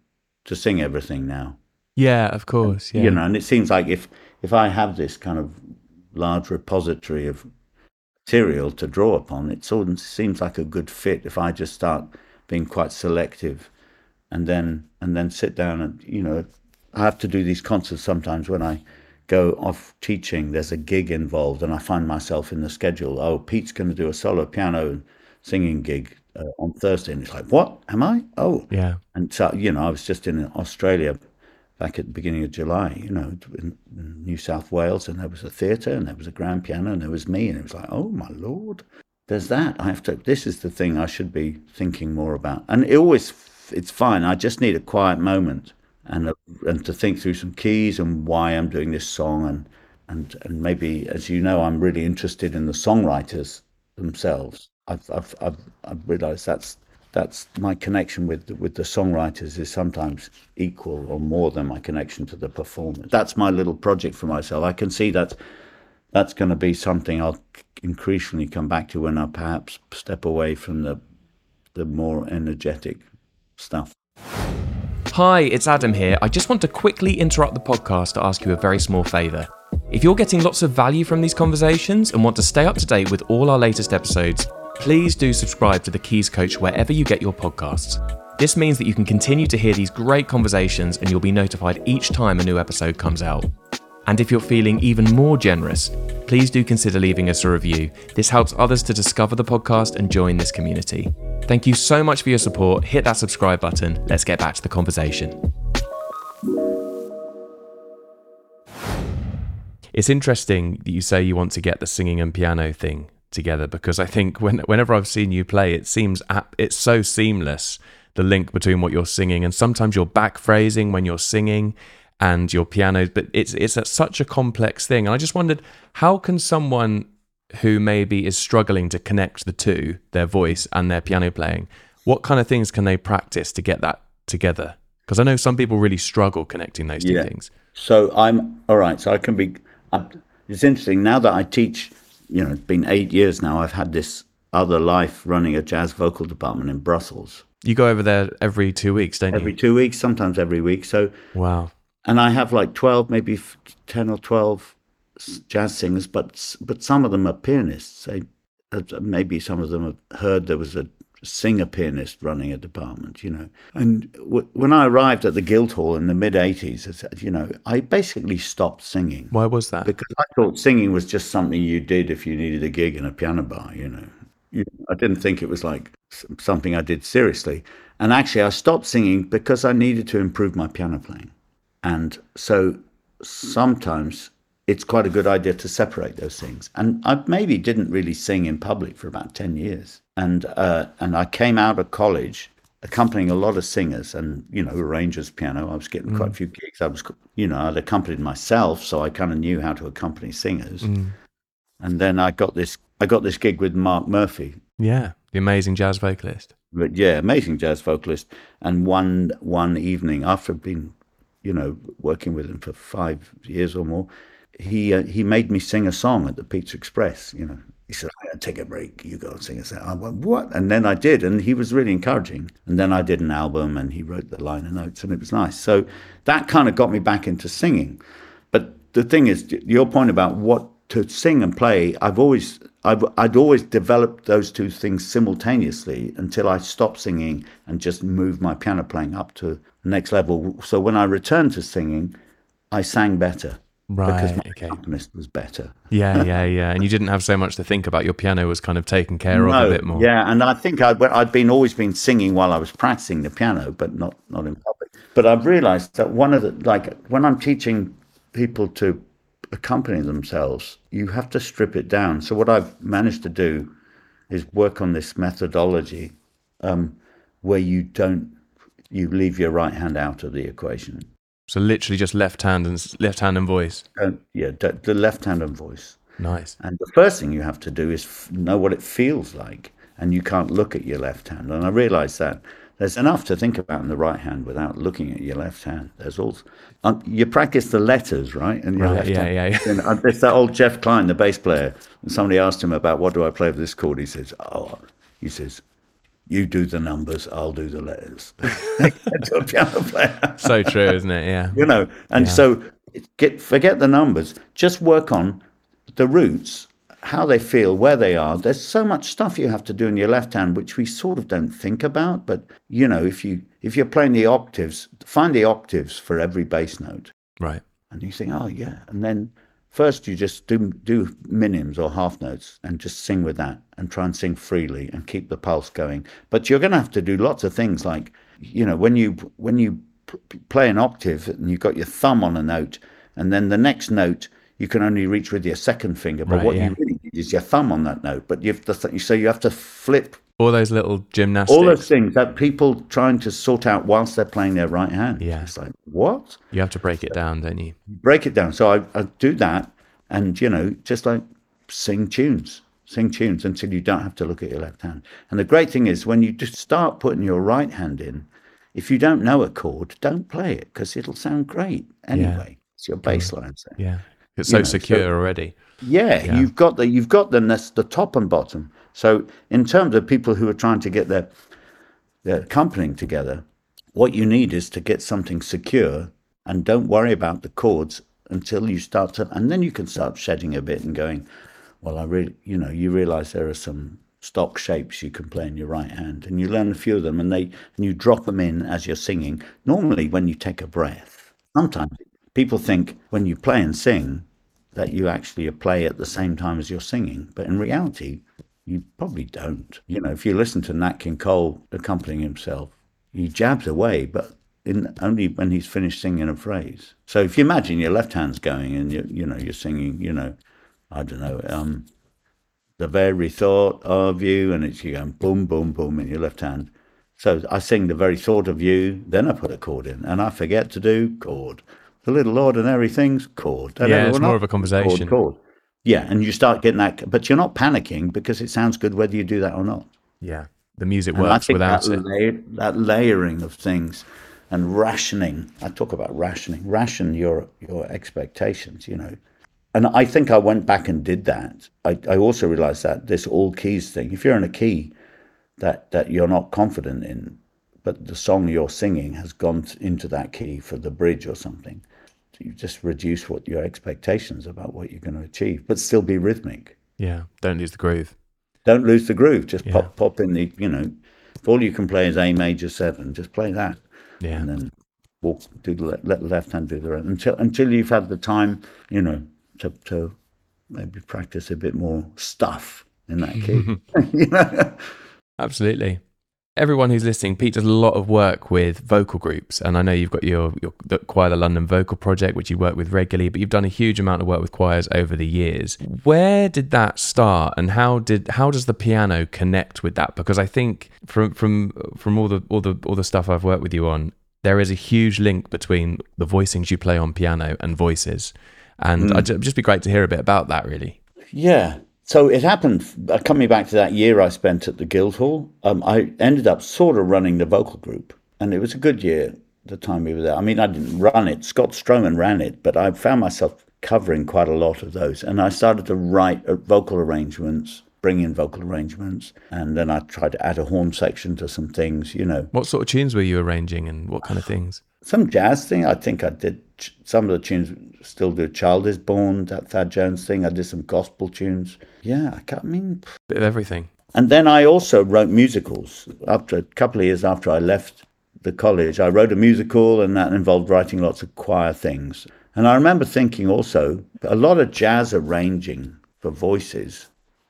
to sing everything now Yeah, of course. Yeah. you know and it seems like if if i have this kind of large repository of material to draw upon it sort of seems like a good fit if i just start being quite selective and then and then sit down and you know i have to do these concerts sometimes when i go off teaching there's a gig involved and i find myself in the schedule oh pete's going to do a solo piano singing gig uh, on thursday and it's like what am i oh yeah. and so, you know, I was just in Australia back at the beginning of July, you know, in, in New South Wales, and there was a theatre, and there was a grand piano, and there was me, and it was like, oh my lord, there's that. I have to. This is the thing I should be thinking more about. And it always, it's fine. I just need a quiet moment and uh, and to think through some keys and why I'm doing this song, and and and maybe, as you know, I'm really interested in the songwriters themselves. I've I've I've, I've realised that's that's my connection with with the songwriters is sometimes equal or more than my connection to the performers. That's my little project for myself. I can see that that's going to be something I'll increasingly come back to when I perhaps step away from the the more energetic stuff. Hi, it's Adam here. I just want to quickly interrupt the podcast to ask you a very small favour. If you're getting lots of value from these conversations and want to stay up to date with all our latest episodes, please do subscribe to the Keys Coach wherever you get your podcasts. This means that you can continue to hear these great conversations and you'll be notified each time a new episode comes out. And if you're feeling even more generous, please do consider leaving us a review. This helps others to discover the podcast and join this community. Thank you so much for your support. Hit that subscribe button. Let's get back to the conversation. It's interesting that you say you want to get the singing and piano thing together because I think when, whenever I've seen you play, it seems ap- it's so seamless the link between what you're singing and sometimes you're back phrasing when you're singing and your piano, but it's it's a, such a complex thing. And I just wondered how can someone who maybe is struggling to connect the two, their voice and their piano playing, what kind of things can they practice to get that together? Because I know some people really struggle connecting those two Yeah. things. So I'm all right. So I can be. i it's interesting now that I teach. You know, it's been eight years now. I've had this other life running a jazz vocal department in Brussels You go over there every two weeks, don't you? every two weeks, sometimes every week. So Wow. And I have like twelve, maybe ten or twelve jazz singers, but but some of them are pianists. Uh, maybe some of them have heard there was a singer pianist running a department, you know. And w- when I arrived at the Guildhall in the mid '80s, you know, I basically stopped singing Why was that? because I thought singing was just something you did if you needed a gig in a piano bar, you know. You, I didn't think it was like something I did seriously. And actually, I stopped singing because I needed to improve my piano playing. And so sometimes it's quite a good idea to separate those things. And I maybe didn't really sing in public for about 10 years. And, uh, and I came out of college accompanying a lot of singers and, you know, arrangers piano. I was getting quite a few gigs. I was, you know, I'd accompanied myself, so I kind of knew how to accompany singers. And then I got this, I got this gig with Mark Murphy, Yeah, the amazing jazz vocalist. but yeah, amazing jazz vocalist. And one one evening, after been, you know, working with him for five years or more, he uh, he made me sing a song at the Pizza Express. You know, he said, "I'm take a break. You go and sing a song." I went, "What?" And then I did, and he was really encouraging. And then I did an album, and he wrote the liner notes, and it was nice. So that kind of got me back into singing. But the thing is, your point about what to sing and play, I've always, I've, I'd always developed those two things simultaneously until I stopped singing and just moved my piano playing up to next level. So when I returned to singing, I sang better because Right, my okay. accompanist was better. Yeah, yeah, yeah. And you didn't have so much to think about. Your piano was kind of taken care of a bit more. Yeah, and I think I'd, I'd been always been singing while I was practicing the piano, but not not in public. But I've realised that one of the like when I'm teaching people to accompany themselves, you have to strip it down. So what I've managed to do is work on this methodology um, where you don't you leave your right hand out of the equation. So literally just left hand and left hand and voice. Uh, yeah, the, the left hand and voice. Nice. And the first thing you have to do is f- know what it feels like, and you can't look at your left hand. And I realised that there's enough to think about in the right hand without looking at your left hand. There's also um, you practice the letters, right? And your Right, left yeah, hand. yeah, yeah. And uh, there's that old Jeff Klein, the bass player. And somebody asked him about what do I play with this chord. He says, "Oh, he says." You do the numbers, I'll do the letters. to a piano player So true, isn't it? Yeah. you know and so get forget the numbers just work on the roots how they feel where they are there's so much stuff you have to do in your left hand which we sort of don't think about but you know if you if you're playing the octaves find the octaves for every bass note Right. and you think oh yeah and then first you just do do minims or half notes and just sing with that and try and sing freely and keep the pulse going. But you're going to have to do lots of things like you know when you when you play an octave and you've got your thumb on a note and then the next note you can only reach with your second finger. But Right, what yeah. you really need is your thumb on that note. But you have to th- so you have to flip All those little gymnastics. all those things that people trying to sort out whilst they're playing their right hand Yeah. it's like what you have to break it down, don't you? break it down. So I, I do that, and you know, just like sing tunes, sing tunes until you don't have to look at your left hand. And the great thing is when you just start putting your right hand in, if you don't know a chord, don't play it because it'll sound great anyway. It's your bass line. So. Yeah. It's so know, so- secure already. Yeah, you've got the you've got the the top and bottom. So in terms of people who are trying to get their their accompanying together, what you need is to get something secure and don't worry about the chords until you start to, and then you can start shedding a bit and going, well, I really, you know, you realize there are some stock shapes you can play in your right hand, and you learn a few of them, and they and you drop them in as you're singing. Normally, when you take a breath, sometimes people think when you play and sing that you actually play at the same time as you're singing, but in reality, you probably don't. You know, if you listen to Nat King Cole accompanying himself, he jabs away, but in only when he's finished singing a phrase. So if you imagine your left hand's going and you you know you're singing, you know, I don't know, um, the very thought of you, and it's you going boom, boom, boom in your left hand. So I sing the very thought of you, then I put a chord in, and I forget to do chord. The little ordinary things, chord. And Yeah, it's more else, of a conversation. Chord, chord. Yeah, and you start getting that, but you're not panicking because it sounds good whether you do that or not. Yeah. The music And works without that, it. lay- that layering of things and rationing. I talk about rationing. Ration your your expectations. You know, and I think I went back and did that. I, I also realized that this all keys thing. If you're in a key that that you're not confident in, but the song you're singing has gone into that key for the bridge or something, you just reduce what your expectations about what you're going to achieve, but still be rhythmic Yeah. Don't lose the groove. don't lose the groove. Just Yeah. pop pop in the you know, if all you can play is A major seven, just play that, Yeah. and then walk do the le- let the left hand do the right until until you've had the time, you know, to to maybe practice a bit more stuff in that key. [laughs] [laughs] you know? Absolutely. Everyone who's listening, Pete does a lot of work with vocal groups, and I know you've got your, your the Choir the London Vocal Project, which you work with regularly, but you've done a huge amount of work with choirs over the years. Where did that start, and how did how does the piano connect with that? Because I think from from from all the all the all the stuff I've worked with you on, there is a huge link between the voicings you play on piano and voices, and hmm. I'd ju- just be great to hear a bit about that, really. Yeah. So it happened. uh, Coming back to that year I spent at the Guildhall, um, I ended up sort of running the vocal group, and it was a good year. The time we were there. I mean, I didn't run it. Scott Stroman ran it, but I found myself covering quite a lot of those, and I started to write uh, vocal arrangements, bring in vocal arrangements, and then I tried to add a horn section to some things. You know, What sort of tunes were you arranging, and what kind of things? some jazz thing. I think I did some of the tunes. Still do "Child Is Born," that Thad Jones thing. I did some gospel tunes. Yeah, I, can't, I mean, Bit of everything. And then I also wrote musicals. After a couple of years after I left the college, I wrote a musical, and that involved writing lots of choir things. And I remember thinking also a lot of jazz arranging for voices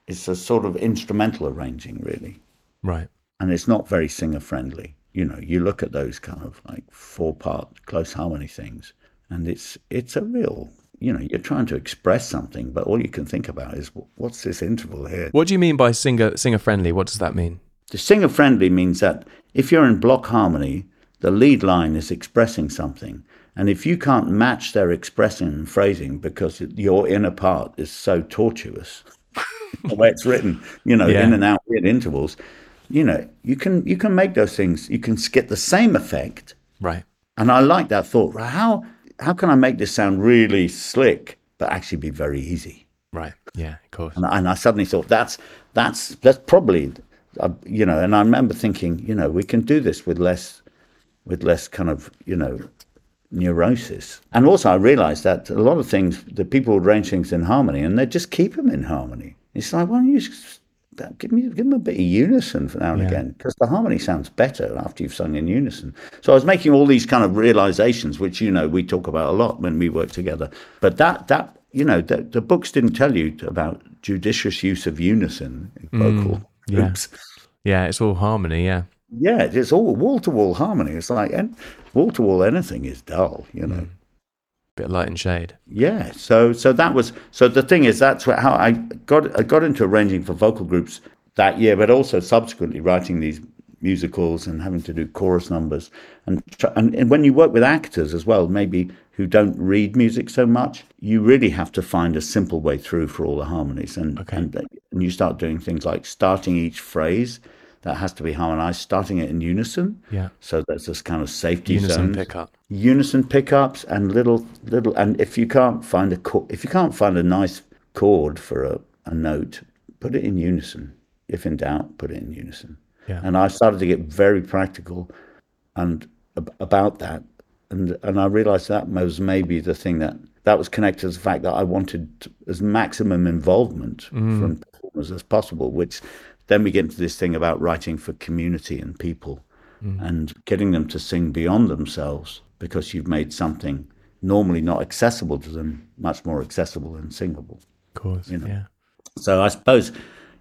is a sort of instrumental arranging, really, Right. and it's not very singer friendly. You know, you look at those kind of like four part close harmony things, and it's it's a real. You know, you're trying to express something, but all you can think about is what's this interval here? What do you mean by singer singer friendly? What does that mean? The singer friendly means that if you're in block harmony, the lead line is expressing something. And if you can't match their expression and phrasing because your inner part is so tortuous, [laughs] the way it's written, you know, Yeah. in and out weird intervals, you know, you can you can make those things. You can get the same effect. Right. And I like that thought. Right, How how can I make this sound really slick, but actually be very easy? Right. Yeah. Of course. And, and I suddenly thought that's that's that's probably, uh, you know. And I remember thinking, you know, we can do this with less, with less kind of, you know, neurosis. And also, I realized that a lot of things, the people would arrange things in harmony, and they just keep them in harmony. It's like, why don't you just give me give them a bit of unison for now and Yeah. again? Because the harmony sounds better after you've sung in unison. So I was making all these kind of realizations, which you know we talk about a lot when we work together. But that that you know the, the books didn't tell you about judicious use of unison in vocal Mm, yeah. groups. Yeah. It's all harmony. Yeah. Yeah, it's all wall to wall harmony. It's like and wall to wall anything is dull, you know. Bit of light and shade. Yeah, so so that was so the thing is that's how I got I got into arranging for vocal groups that year, but also subsequently writing these musicals and having to do chorus numbers and and, and when you work with actors as well, maybe who don't read music so much, you really have to find a simple way through for all the harmonies and and, and you start doing things like starting each phrase that has to be harmonized, starting it in unison. Yeah. So there's this kind of safety zone. Unison zones pickup. unison pickups and little little and if you can't find a chord, if you can't find a nice chord for a, a note put it in unison if in doubt put it in unison Yeah. and i started to get very practical and ab- about that and and i realized that was maybe the thing that that was connected to the fact that i wanted as maximum involvement mm. from performers as possible which then we get into this thing about writing for community and people mm. and getting them to sing beyond themselves because you've made something normally not accessible to them much more accessible and singable. Of course. Yeah. So I suppose,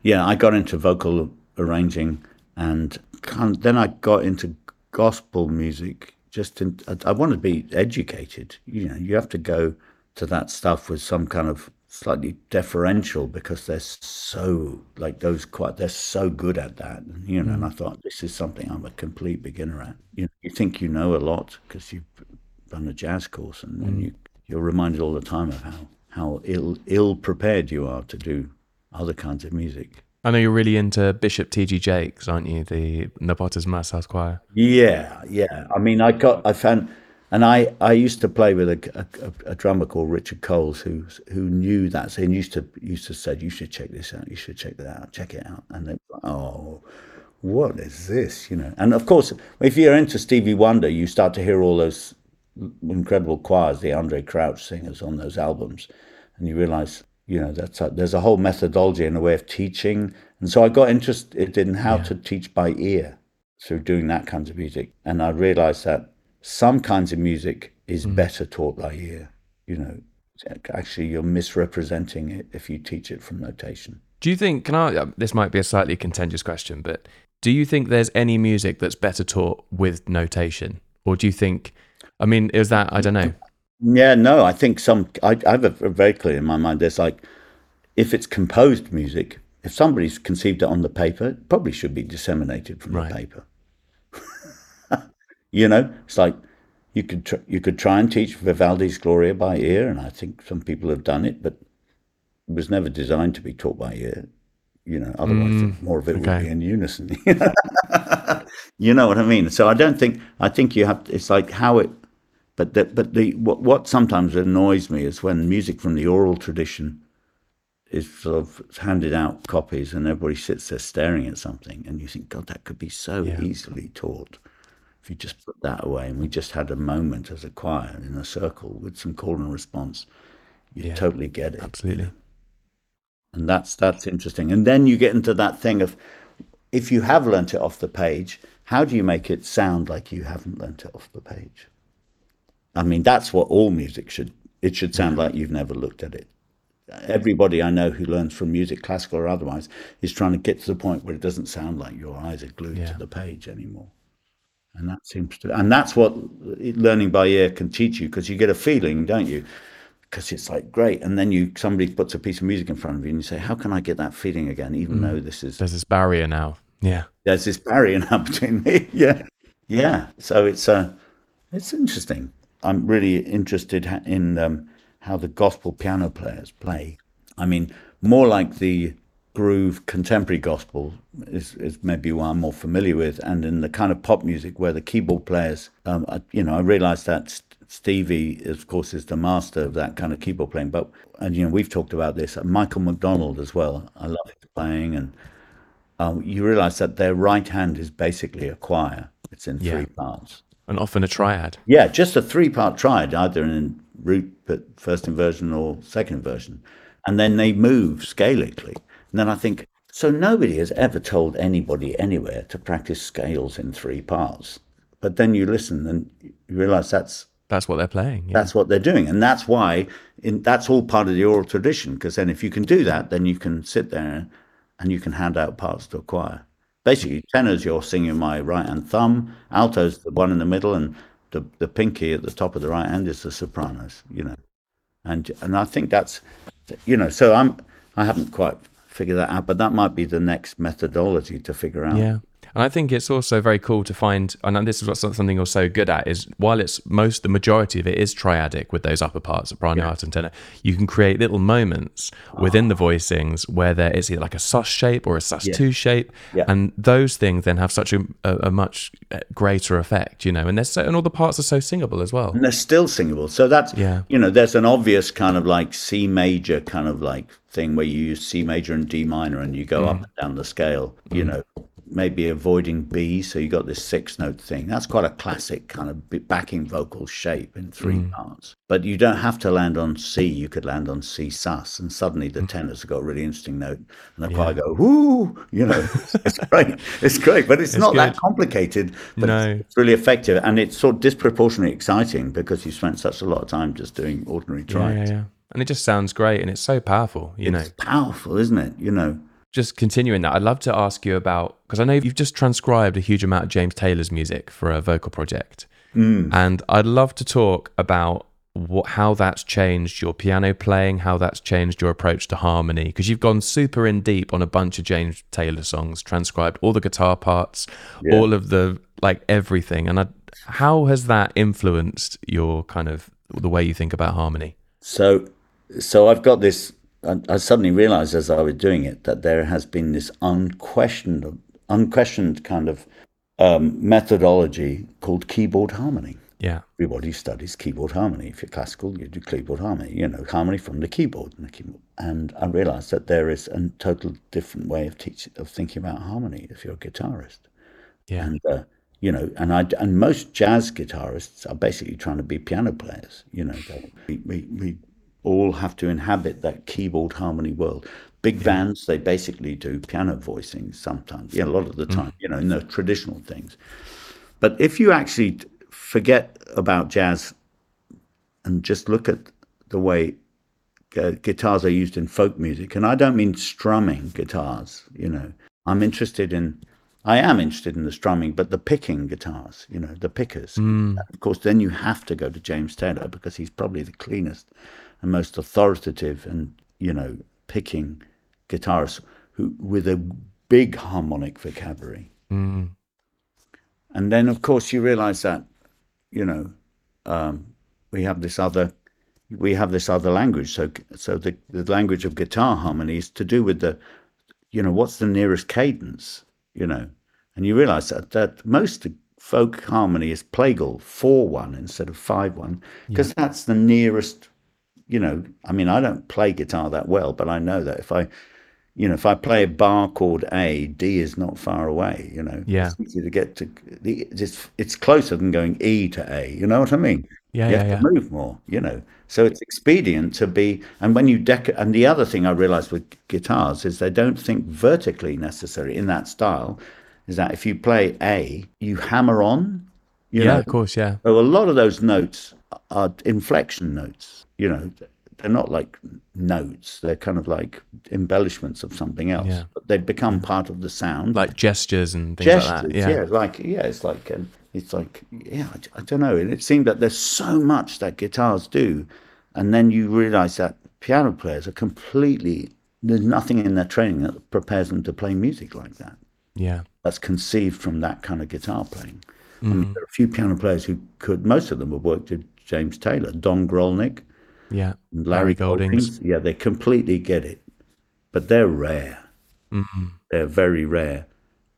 yeah, I got into vocal arranging and kind then I got into gospel music. Just in, I, I wanted to be educated. You know, you have to go to that stuff with some kind of slightly deferential because they're so like those quite they're so good at that. You know, and I mm. thought this is something I'm a complete beginner at. You you think you know a lot because you've done a jazz course and, and mm. you you're reminded all the time of how how ill ill prepared you are to do other kinds of music. I know you're really into Bishop T.D. Jakes, aren't you? The Nabotas Mass House Choir. Yeah, yeah. I mean, I got I found, and I I used to play with a, a, a drummer called Richard Coles who who knew that. and used to used to say, "You should check this out. You should check that out. Check it out." And they like, "Oh." What is this? You know, and of course, if you're into Stevie Wonder, you start to hear all those incredible choirs, the Andraé Crouch singers on those albums, and you realize, you know, that's a, there's a whole methodology and a way of teaching. And so I got interested in how to teach by ear through doing that kind of music, and I realized that some kinds of music is better taught by ear. You know, actually, you're misrepresenting it if you teach it from notation. Do you think, can I, uh, this might be a slightly contentious question, but do you think there's any music that's better taught with notation? Or do you think, I mean, is that, I don't know. Yeah, no, I think some. I, I have a, a very clear in my mind. There's like, if it's composed music, if somebody's conceived it on the paper, it probably should be disseminated from Right. the paper. You know, it's like you could tr- you could try and teach Vivaldi's Gloria by ear, and I think some people have done it, but it was never designed to be taught by ear. You know, otherwise mm, more of it would be in unison. [laughs] you know what I mean? So I don't think I think you have. It's like how it but the, but the what, what sometimes annoys me is when music from the oral tradition is sort of handed out copies and everybody sits there staring at something and you think, God, that could be so Yeah. easily taught if you just put that away. And we just had a moment as a choir in a circle with some call and response. You Yeah. totally get it. Absolutely. And that's that's interesting. And then you get into that thing of if you have learnt it off the page, how do you make it sound like you haven't learnt it off the page? I mean, that's what all music should. It should sound like you've never looked at it. Everybody I know who learns from music, classical or otherwise, is trying to get to the point where it doesn't sound like your eyes are glued Yeah. to the page anymore. And that seems to, and that's what learning by ear can teach you because you get a feeling, don't you? Because it's like great, and then you somebody puts a piece of music in front of you, and you say, "How can I get that feeling again?" Even though this is There's this barrier now. Yeah. there's this barrier now [laughs] between me. Yeah, Yeah, so it's uh, it's interesting. I'm really interested in um, how the gospel piano players play. I mean, more like the groove contemporary gospel is, is maybe what I'm more familiar with, and in the kind of pop music where the keyboard players, um, I, you know, I realised that St- Stevie, of course, is the master of that kind of keyboard playing. But and you know, we've talked about this. uh, Michael McDonald as well. I love his playing, and um, you realise that their right hand is basically a choir. It's in Yeah. three parts. And often a triad. Yeah, just a three part triad, either in root but first inversion or second inversion. And then they move scalically. And then I think, so nobody has ever told anybody anywhere to practice scales in three parts. But then you listen and you realize that's That's what they're playing. Yeah. that's what they're doing. And that's why in, that's all part of the oral tradition. Because then if you can do that, then you can sit there and you can hand out parts to a choir. Basically, tenors, you're singing my right hand thumb, altos, the one in the middle, and the, the pinky at the top of the right hand is the sopranos, you know. And and I think that's, you know, so I'm, I haven't quite figured that out, but that might be the next methodology to figure out. Yeah. And I think it's also very cool to find, and this is what something you're so good at is while it's most, the majority of it is triadic with those upper parts, soprano, alto, and tenor, you can create little moments within the voicings where there is either like a sus shape or a sus two shape. Yeah. And those things then have such a, a, a much uh, greater effect, you know, and they're so, and all the parts are so singable as well. and they're still singable. So that's Yeah. you know, there's an obvious kind of like C major kind of like thing where you use C major and D minor and you go up and down the scale. You know, maybe avoiding B, so you got this six note thing. That's quite a classic kind of backing vocal shape in three mm. parts. But you don't have to land on C. You could land on C sus, and suddenly the mm. tenors have got a really interesting note, and the choir go whoo. You know, it's [laughs] great. It's great, but it's, not that complicated. But No. it's, it's really effective, and it's sort of disproportionately exciting because you spent such a lot of time just doing ordinary triads. yeah, yeah. And it just sounds great and it's so powerful, you know. It's powerful, isn't it? You know. Just continuing that, I'd love to ask you about because I know you've just transcribed a huge amount of James Taylor's music for a vocal project, mm. and I'd love to talk about what, how that's changed your piano playing, how that's changed your approach to harmony, because you've gone super in deep on a bunch of James Taylor songs, transcribed all the guitar parts, all of the like everything, and I, how has that influenced your kind of the way you think about harmony? So, so I've got this. I, I suddenly realised as I was doing it that there has been this unquestioned, unquestioned kind of um, methodology called keyboard harmony. Yeah, Everybody studies keyboard harmony. If you're classical, you do keyboard harmony. You know, harmony from the keyboard and the keyboard. And I realised that there is a total different way of teaching, of thinking about harmony if you're a guitarist. yeah, and uh, you know, and I and most jazz guitarists are basically trying to be piano players. You know, we, we we all have to inhabit that keyboard harmony world. Big bands, they basically do piano voicing sometimes. Yeah, a lot of the time. You know, in the traditional things. But if you actually forget about jazz and just look at the way uh, guitars are used in folk music, and I don't mean strumming guitars, you know, I'm interested in, I am interested in the strumming, but the picking guitars, you know, the pickers. Of course, then you have to go to James Taylor because he's probably the cleanest and most authoritative and, you know, picking guitarist who with a big harmonic vocabulary. And then, of course, you realize that, you know, um, we have this other, we have this other language. So, so the, the language of guitar harmony is to do with the, you know, what's the nearest cadence, you know, and you realize that that most folk harmony is plagal four one instead of five one because that's the nearest. You know, I mean, I don't play guitar that well, but I know that if I, you know, if I play a bar chord A, D is not far away. You know, Yeah. it's easy to get to. The, it's it's closer than going E to A. You know what I mean? Yeah, you yeah, have yeah. to move more. You know, so it's expedient to be. And when you dec, and the other thing I realized with guitars is they don't think vertically necessarily in that style. Is that if you play A, you hammer on. You yeah, know, of course, yeah, so a lot of those notes are inflection notes. You know, they're not like notes. They're kind of like embellishments of something else. Yeah. But they become part of the sound. like gestures and things Gestures, like that. yeah. Yeah, like yeah, it's like um, it's like yeah, I, I don't know. And it seemed that there's so much that guitars do, and then you realise that piano players are completely. There's nothing in their training that prepares them to play music like that yeah. that's conceived from that kind of guitar playing. I mean, there are a few piano players who could. Most of them have worked with James Taylor, Don Grolnick, Yeah. and Larry, Larry Goldings. Goldings. Yeah, they completely get it, but they're rare. Mm-hmm. They're very rare,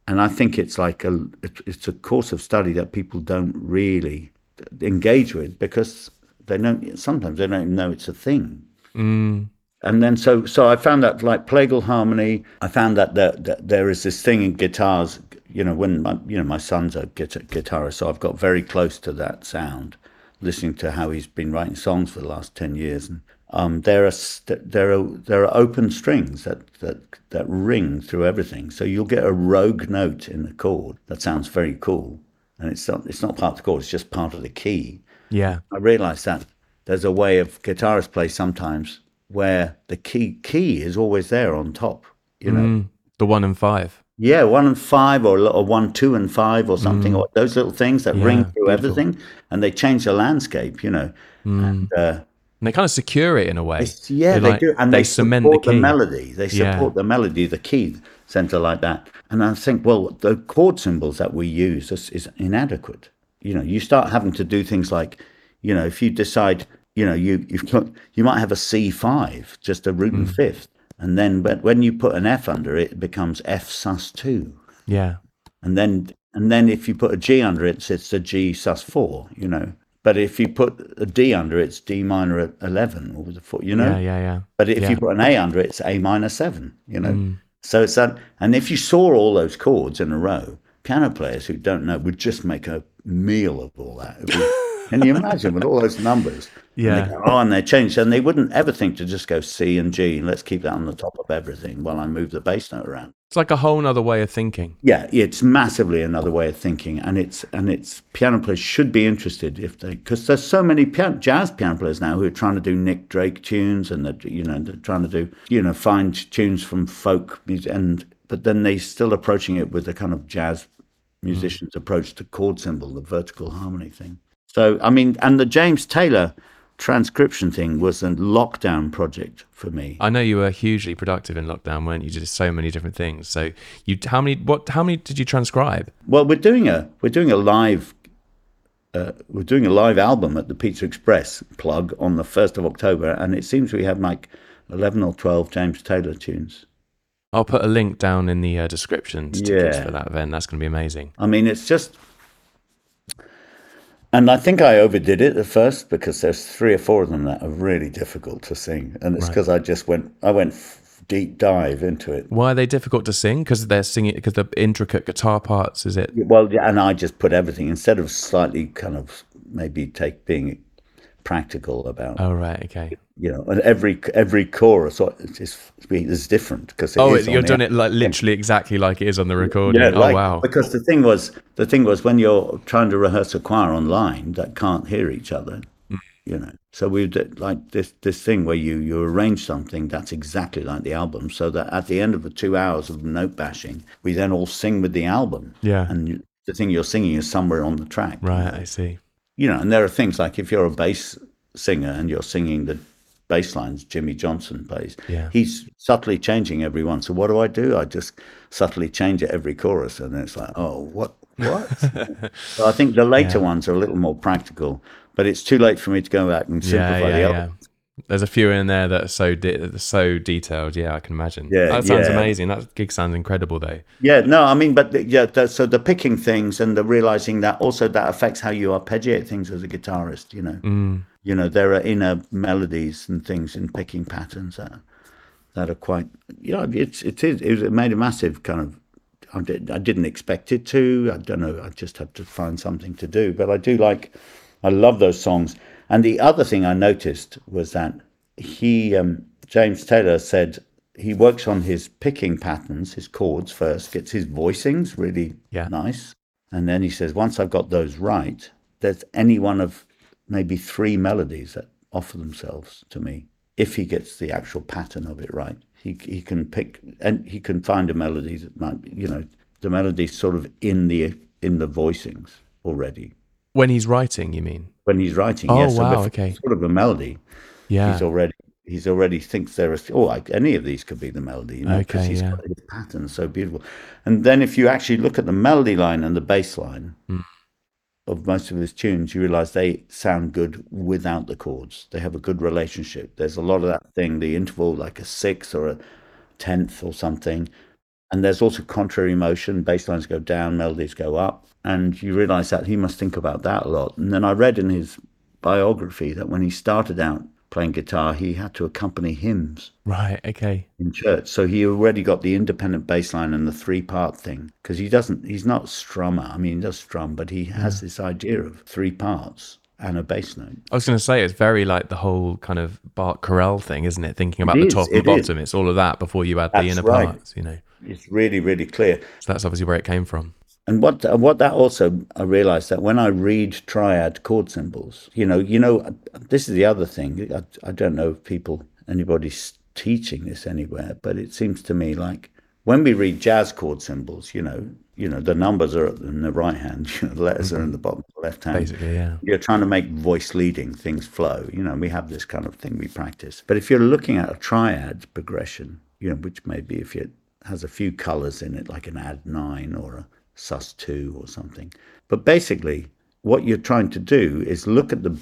and I think it's like a it's a course of study that people don't really engage with because they don't. Sometimes they don't even know it's a thing. Mm. And then so so I found that like plagal harmony. I found that there, that there is this thing in guitars. You know, when my you know my son's a guitar, guitarist, so I've got very close to that sound, listening to how he's been writing songs for the last ten years. And um, there are there are there are open strings that that that ring through everything. So you'll get a rogue note in the chord that sounds very cool, and it's not it's not part of the chord. It's just part of the key. Yeah. I realised that there's a way of guitarists play sometimes where the key key is always there on top. You know, Mm. The one and five. Yeah, one and five or, or one, two and five or something, or those little things that ring Yeah, through everything, and they change the landscape. You know, and, uh, And they kind of secure it in a way. yeah, They, they, do, and they, they, cement the support the, key. melody. They Yeah. support the melody, the key center like that. And I think, well, the chord symbols that we use is, is inadequate. You know, you start having to do things like, you know, if you decide, you know, you you've got, you might have a C five, just a root and Mm. fifth, and then but when you put an F under it, it becomes F sus two, Yeah. and then and then if you put a G under it, it's a G sus four. You know. But if you put a D under it, it's D minor at 11 or the four, you know? Yeah. Yeah. Yeah. But if Yeah. Mm. you put an A under it, it's A minor seven, you know. So it's that, and if you saw all those chords in a row, piano players who don't know would just make a meal of all that. [laughs] Can you imagine with all those numbers? And they Yeah. go, oh, and they change, and they wouldn't ever think to just go C and G, and let's keep that on the top of everything while I move the bass note around. It's like a whole other way of thinking. Yeah, it's massively another way of thinking, and it's and it's piano players should be interested if they because there's so many piano, jazz piano players now who are trying to do Nick Drake tunes and that you know they're trying to do you know find tunes from folk music and but then they still approaching it with the kind of jazz hmm. musicians approach to chord symbol, the vertical harmony thing. So I mean, and the James Taylor transcription thing was a lockdown project for me. I know you were hugely productive in lockdown, weren't you? You did so many different things. So you, how many, what, how many did you transcribe? Well, we're doing a we're doing a live uh, we're doing a live album at the Pizza Express plug on the first of October, and it seems we have like eleven or twelve James Taylor tunes. I'll put a link down in the uh, description to tickets for that event. That's going to be amazing. I mean, it's just, and I think I overdid it at first because there's three or four of them that are really difficult to sing, and it's because I just went I went f- deep dive into it. Why are they difficult to sing? Because they're singing, because the intricate guitar parts, is it? Well, yeah, and I just put everything instead of slightly kind of maybe take being practical about Oh, right. Okay. you know, and every every chorus is is different because Oh, is you're doing it like literally exactly like it is on the recording. Yeah, oh, like, wow. Because the thing was, the thing was when you're trying to rehearse a choir online that can't hear each other, Mm. you know. So we did like this this thing where you you arrange something that's exactly like the album, so that at the end of the two hours of note bashing, we then all sing with the album. Yeah. and you, the thing you're singing is somewhere on the track. Right. I see. You know, and there are things like if you're a bass singer and you're singing the bass lines Jimmy Johnson plays, Yeah. he's subtly changing every one. So what do I do? I just subtly change it every chorus, and it's like, oh, what, what? [laughs] so I think the later ones are a little more practical, but it's too late for me to go back and simplify Yeah. the Yeah. There's a few in there that are so de- so detailed. Yeah, I can imagine. Yeah, that sounds yeah. amazing. That gig sounds incredible, though. Yeah, no, I mean, but the, yeah, the, so the picking things and the realizing that also that affects how you arpeggiate things as a guitarist. You know, Mm. you know, there are inner melodies and things in picking patterns that that are quite. Yeah, it's it is it, was, it made a massive kind of. I, did, I didn't expect it to. I don't know. I just had to find something to do. But I do like. I love those songs. And the other thing I noticed was that he, um, James Taylor, said he works on his picking patterns, his chords first, gets his voicings really Yeah. nice. And then he says, once I've got those right, there's any one of maybe three melodies that offer themselves to me. If he gets the actual pattern of it right, he, he can pick and he can find a melody that might, you know, the melody's sort of in the in the voicings already When he's writing, you mean? when he's writing. Oh, yes, so wow, before okay. sort of a melody. Yeah. He's already he's already thinks there is oh like any of these could be the melody, you know, because Okay, he's yeah. got his pattern so beautiful. And then if you actually look at the melody line and the bass line, Hmm. of most of his tunes, you realize they sound good without the chords. They have a good relationship. There's a lot of that thing, the interval, like a sixth or a tenth or something. And there's also contrary motion. Bass lines go down, melodies go up. And you realize that he must think about that a lot. And then I read in his biography that when he started out playing guitar, he had to accompany hymns Right. Okay. in church. So he already got the independent bass line and the three part thing because he doesn't, he's not strummer. I mean, he does strum, but he has this idea of three parts and a bass note. I was going to say it's very like the whole kind of Bach chorale thing, isn't it? Thinking about the is, top and the it is. bottom. It's all of that before you add the inner right. parts. You know. It's really, really clear. So that's obviously where it came from. And what what that also I realized that when I read triad chord symbols, you know, you know, this is the other thing. I, I don't know if people anybody's teaching this anywhere, but it seems to me like when we read jazz chord symbols, you know, you know, the numbers are in the right hand, [laughs] you know, the letters are in mm-hmm. the bottom left hand. Basically, yeah. You're trying to make voice leading things flow. You know, we have this kind of thing we practice. But if you're looking at a triad progression, you know, which maybe if it has a few colors in it, like an add nine or a sus two or something. But basically, what you're trying to do is look at the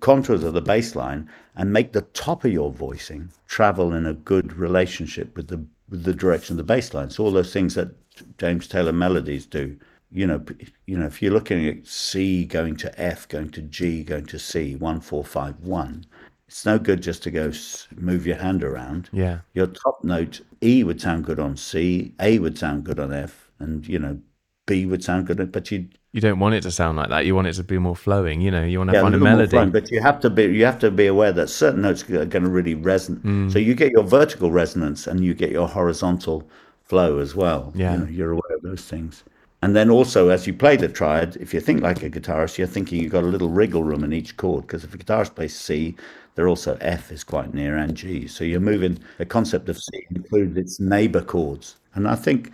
contours of the bass line and make the top of your voicing travel in a good relationship with the with the direction of the bass line. So all those things that James Taylor melodies do. You know, you know, if you're looking at C going to F, going to G, going to C, one four five one, it's no good just to go move your hand around. Yeah. Your top note E would sound good on C, A would sound good on F, and you know B would sound good, but you You don't want it to sound like that. You want it to be more flowing. You know, you want to yeah, find a, more melody. flowing, but you have to be you have to be aware that certain notes are going to really resonate. Mm. So you get your vertical resonance and you get your horizontal flow as well. Yeah. you know, you're aware of those things. And then also, as you play the triad, if you think like a guitarist, you're thinking you've got a little wriggle room in each chord. Because if a guitarist plays C, they're also F is quite near and G. So you're moving. The concept of C includes its neighbor chords, and I think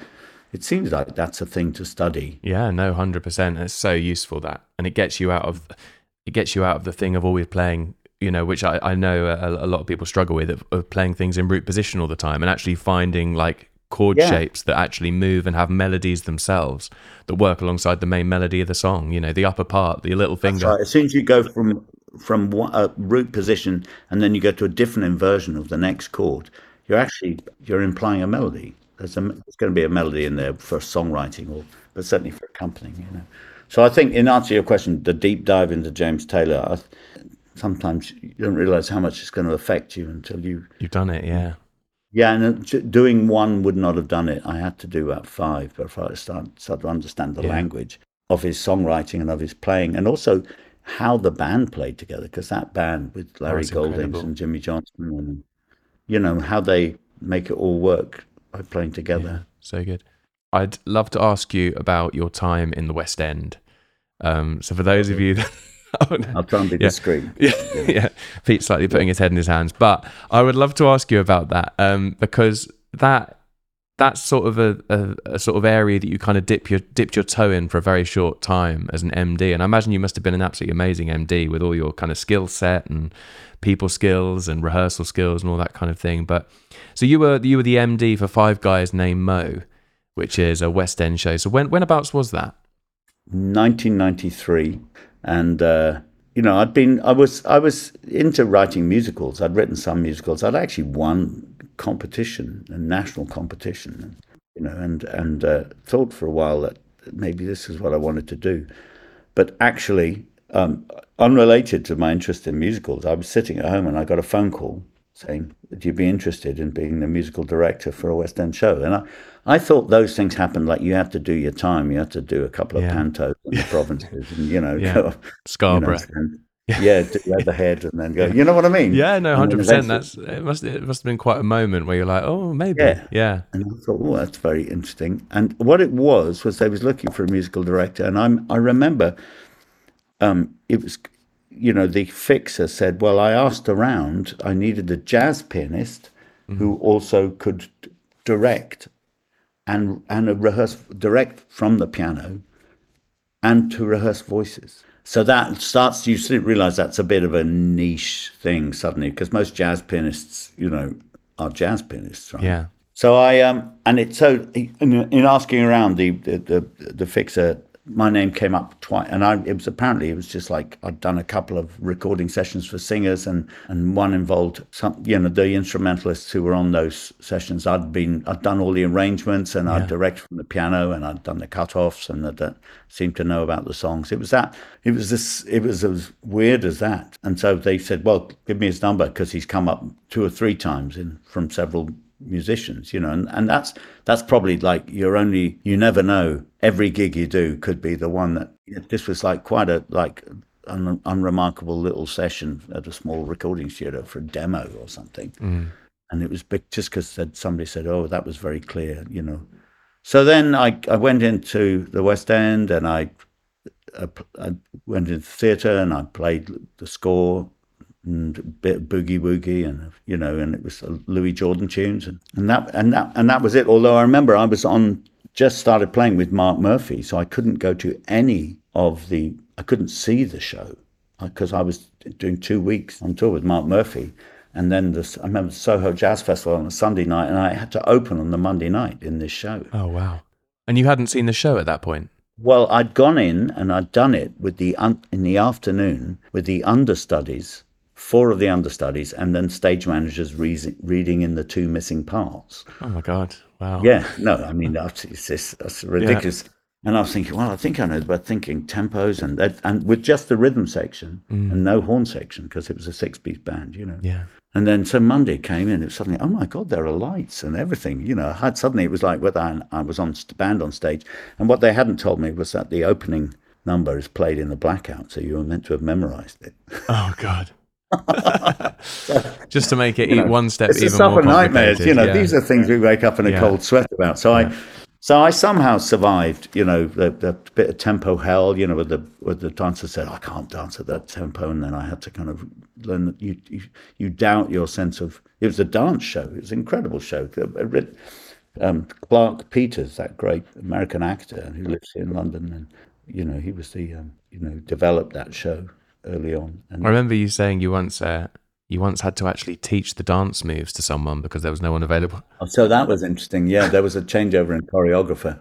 it seems like that's a thing to study. Yeah, no, hundred percent. It's so useful that, and it gets you out of, it gets you out of the thing of always playing. You know, which I, I know a, a lot of people struggle with of, of playing things in root position all the time, and actually finding like chord Yeah. shapes that actually move and have melodies themselves that work alongside the main melody of the song. You know, the upper part, the little That's finger. right. As soon as you go from from one, a root position and then you go to a different inversion of the next chord, you're actually you're implying a melody. There's, a, there's going to be a melody in there for songwriting, or but certainly for accompanying. You know. So I think, in answer to your question, the deep dive into James Taylor, I, sometimes you don't realize how much it's going to affect you until you. You've done it, yeah. Yeah, and uh, doing one would not have done it. I had to do about five before I start, start to understand the Yeah. language of his songwriting and of his playing, and also how the band played together. Because that band with Larry that's Goldings incredible. and Jimmy Johnson, and you know how they make it all work by playing together. So good. I'd love to ask you about your time in the West End. Um, so for those of you that, [laughs] oh, no. I'll try and be Yeah. discreet. [laughs] yeah, yeah. Pete's slightly putting his head in his hands, but I would love to ask you about that um, because that that's sort of a, a, a sort of area that you kind of dip your dipped your toe in for a very short time as an MD, and I imagine you must have been an absolutely amazing MD with all your kind of skill set and people skills and rehearsal skills and all that kind of thing. But so you were you were the MD for Five Guys Named Mo, which is a West End show. So when whenabouts was that? 1993, and uh, you know, I'd been, I was, I was into writing musicals. I'd written some musicals. I'd actually won competition, a national competition, you know, and and uh, thought for a while that maybe this is what I wanted to do. But actually, um, unrelated to my interest in musicals, I was sitting at home and I got a phone call saying, "Would you be interested in being the musical director for a West End show?" And I, I thought those things happened like you have to do your time, you have to do a couple of Yeah. pantos in the [laughs] provinces, and you know, Yeah. go, you know, Scarborough. stand- yeah, do [laughs] Leatherhead, and then go. You know what I mean? Yeah, no, 100%. That's it. Must it must have been quite a moment where you're like, oh, maybe, Yeah. yeah, And I thought, oh, that's very interesting. And what it was was they was looking for a musical director, and I'm I remember, um, it was, you know, the fixer said, well, I asked around, I needed a jazz pianist who also could direct, and and a rehearse direct from the piano, and to rehearse voices. So that starts you sort of realize that's a bit of a niche thing suddenly because most jazz pianists, you know, are jazz pianists, right? yeah, So I um and it so in, in asking around the the the, the fixer my name came up twice, and I it was apparently it was just like I'd done a couple of recording sessions for singers, and and one involved some you know the instrumentalists who were on those sessions. I'd been I'd done all the arrangements, and I'd direct from the piano, and I'd done the cut-offs, and that seemed to know about the songs. It was that it was this it was as weird as that, and so they said, well, give me his number because he's come up two or three times in from several musicians, you know, and, and that's that's probably like you're only you never know. Every gig you do could be the one that this was like quite a like an unremarkable little session at a small recording studio for a demo or something, mm. and it was big just because somebody said, "Oh, that was very clear," you know. So then I I went into the West End and I I, I went into theatre and I played the score and a bit of boogie woogie and you know and it was Louis Jordan tunes. And, and that and that and that was it. Although I remember I was on just started playing with Mark Murphy so I couldn't go to any of the I couldn't see the show uh, because I was doing two weeks on tour with Mark Murphy. And then this I remember Soho Jazz Festival on a Sunday night and I had to open on the Monday night in this show. Oh wow. And you hadn't seen the show at that point? Well I'd gone in and I'd done it with the un- in the afternoon with the understudies four of the understudies, and then stage managers re- reading in the two missing parts. Oh my god! Wow. Yeah. No, I mean that's it's, that's ridiculous. Yeah. And I was thinking, well, I think I know, but thinking tempos and that, and with just the rhythm section mm. and no horn section because it was a six-piece band, you know. Yeah. And then so Monday came in, it was suddenly, oh my God, there are lights and everything. You know, I had suddenly it was like whether I, I was on band on stage, and what they hadn't told me was that the opening number is played in the blackout, so you were meant to have memorized it. Oh God. [laughs] Just to make it know, one step it's even more complicated. nightmares. You know, yeah. these are things we wake up in a yeah. cold sweat about. So yeah. I, so I somehow survived. You know, the, the bit of tempo hell. You know, with the with the dancer said I can't dance at that tempo, and then I had to kind of learn that you you, you doubt your sense of. It was a dance show. It was an incredible show. Um, Clarke Peters, that great American actor who lives here in London, and you know, he was the um, you know developed that show early on. And I remember you saying you once uh, you once had to actually teach the dance moves to someone because there was no one available. Oh, so that was interesting. Yeah, there was a changeover in choreographer,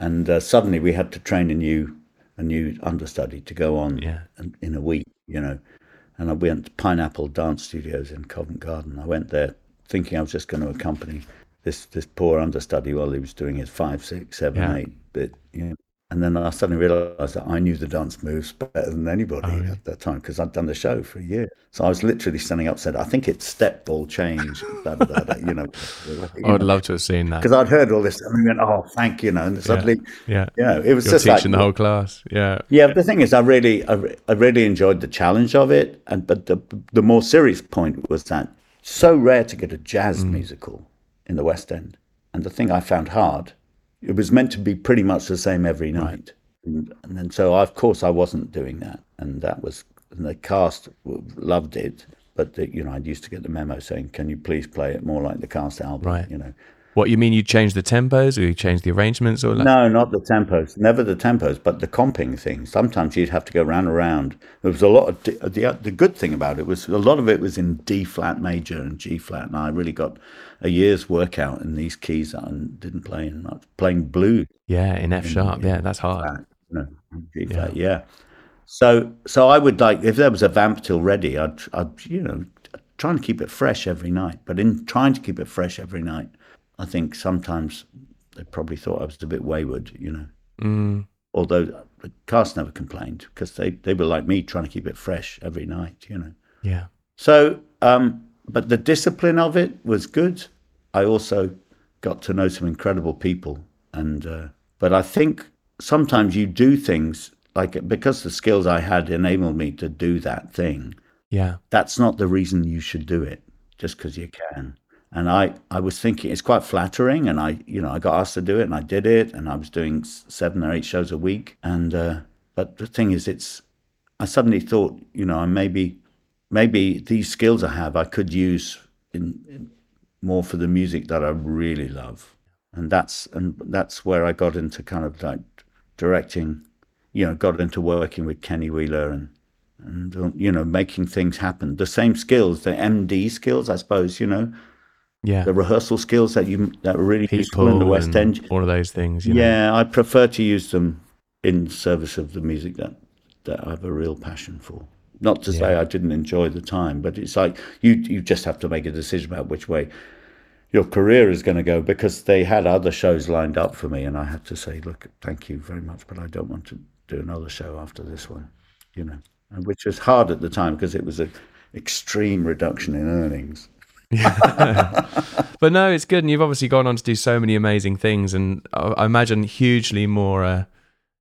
and uh, suddenly we had to train a new a new understudy to go on yeah. in, in a week. You know, and I went to Pineapple Dance Studios in Covent Garden. I went there thinking I was just going to accompany this this poor understudy while he was doing his five, six, seven, yeah. eight bit you know, and then I suddenly realised that I knew the dance moves better than anybody oh, at that time because I'd done the show for a year. So I was literally standing up, said, "I think it's step ball change." you know, [laughs] I would love to have seen that because I'd heard all this and we went, "Oh, thank you," know, and suddenly, yeah, yeah, you know, it was You're just teaching like, the whole class, yeah, yeah. The thing is, I really, I, I really enjoyed the challenge of it, and but the the more serious point was that so rare to get a jazz mm. musical in the West End, and the thing I found hard it was meant to be pretty much the same every night. Right. And, and then so of course I wasn't doing that, and that was and the cast loved it. But the, you know, I used to get the memo saying, "Can you please play it more like the cast album?" Right. You know. What you mean? You changed the tempos, or you changed the arrangements, or like- no, not the tempos. Never the tempos, but the comping thing. Sometimes you'd have to go round and round. There was a lot of the the good thing about it was a lot of it was in D flat major and G flat, and I really got a year's workout in these keys that I didn't play in. I was playing blues. Yeah, in F sharp. yeah, that's hard. Flat, you know, G flat. Yeah. yeah. So so I would like if there was a vamp till ready, I'd I'd you know try and keep it fresh every night. But in trying to keep it fresh every night, I think sometimes they probably thought I was a bit wayward, you know. Mm. Although the cast never complained because they, they were like me trying to keep it fresh every night, you know. Yeah. So, um, but the discipline of it was good. I also got to know some incredible people, and uh, but I think sometimes you do things like because the skills I had enabled me to do that thing. Yeah. That's not the reason you should do it just because you can. And I, I was thinking it's quite flattering, and I, you know, I got asked to do it, and I did it, and I was doing seven or eight shows a week. And uh, but the thing is, it's I suddenly thought, you know, maybe maybe these skills I have I could use in, in more for the music that I really love, and that's and that's where I got into kind of like directing, you know, got into working with Kenny Wheeler and and you know making things happen. The same skills, the MD skills, I suppose, you know yeah, the rehearsal skills that you that are really People in the West End. All of those things. yeah, know. I prefer to use them in service of the music that that I have a real passion for. Not to say Yeah. I didn't enjoy the time, but it's like you you just have to make a decision about which way your career is going to go because they had other shows lined up for me and I had to say, look, thank you very much, but I don't want to do another show after this one, you know, and which was hard at the time because it was an extreme reduction in earnings. [laughs] But no, it's good, and you've obviously gone on to do so many amazing things, and I I imagine hugely more, uh,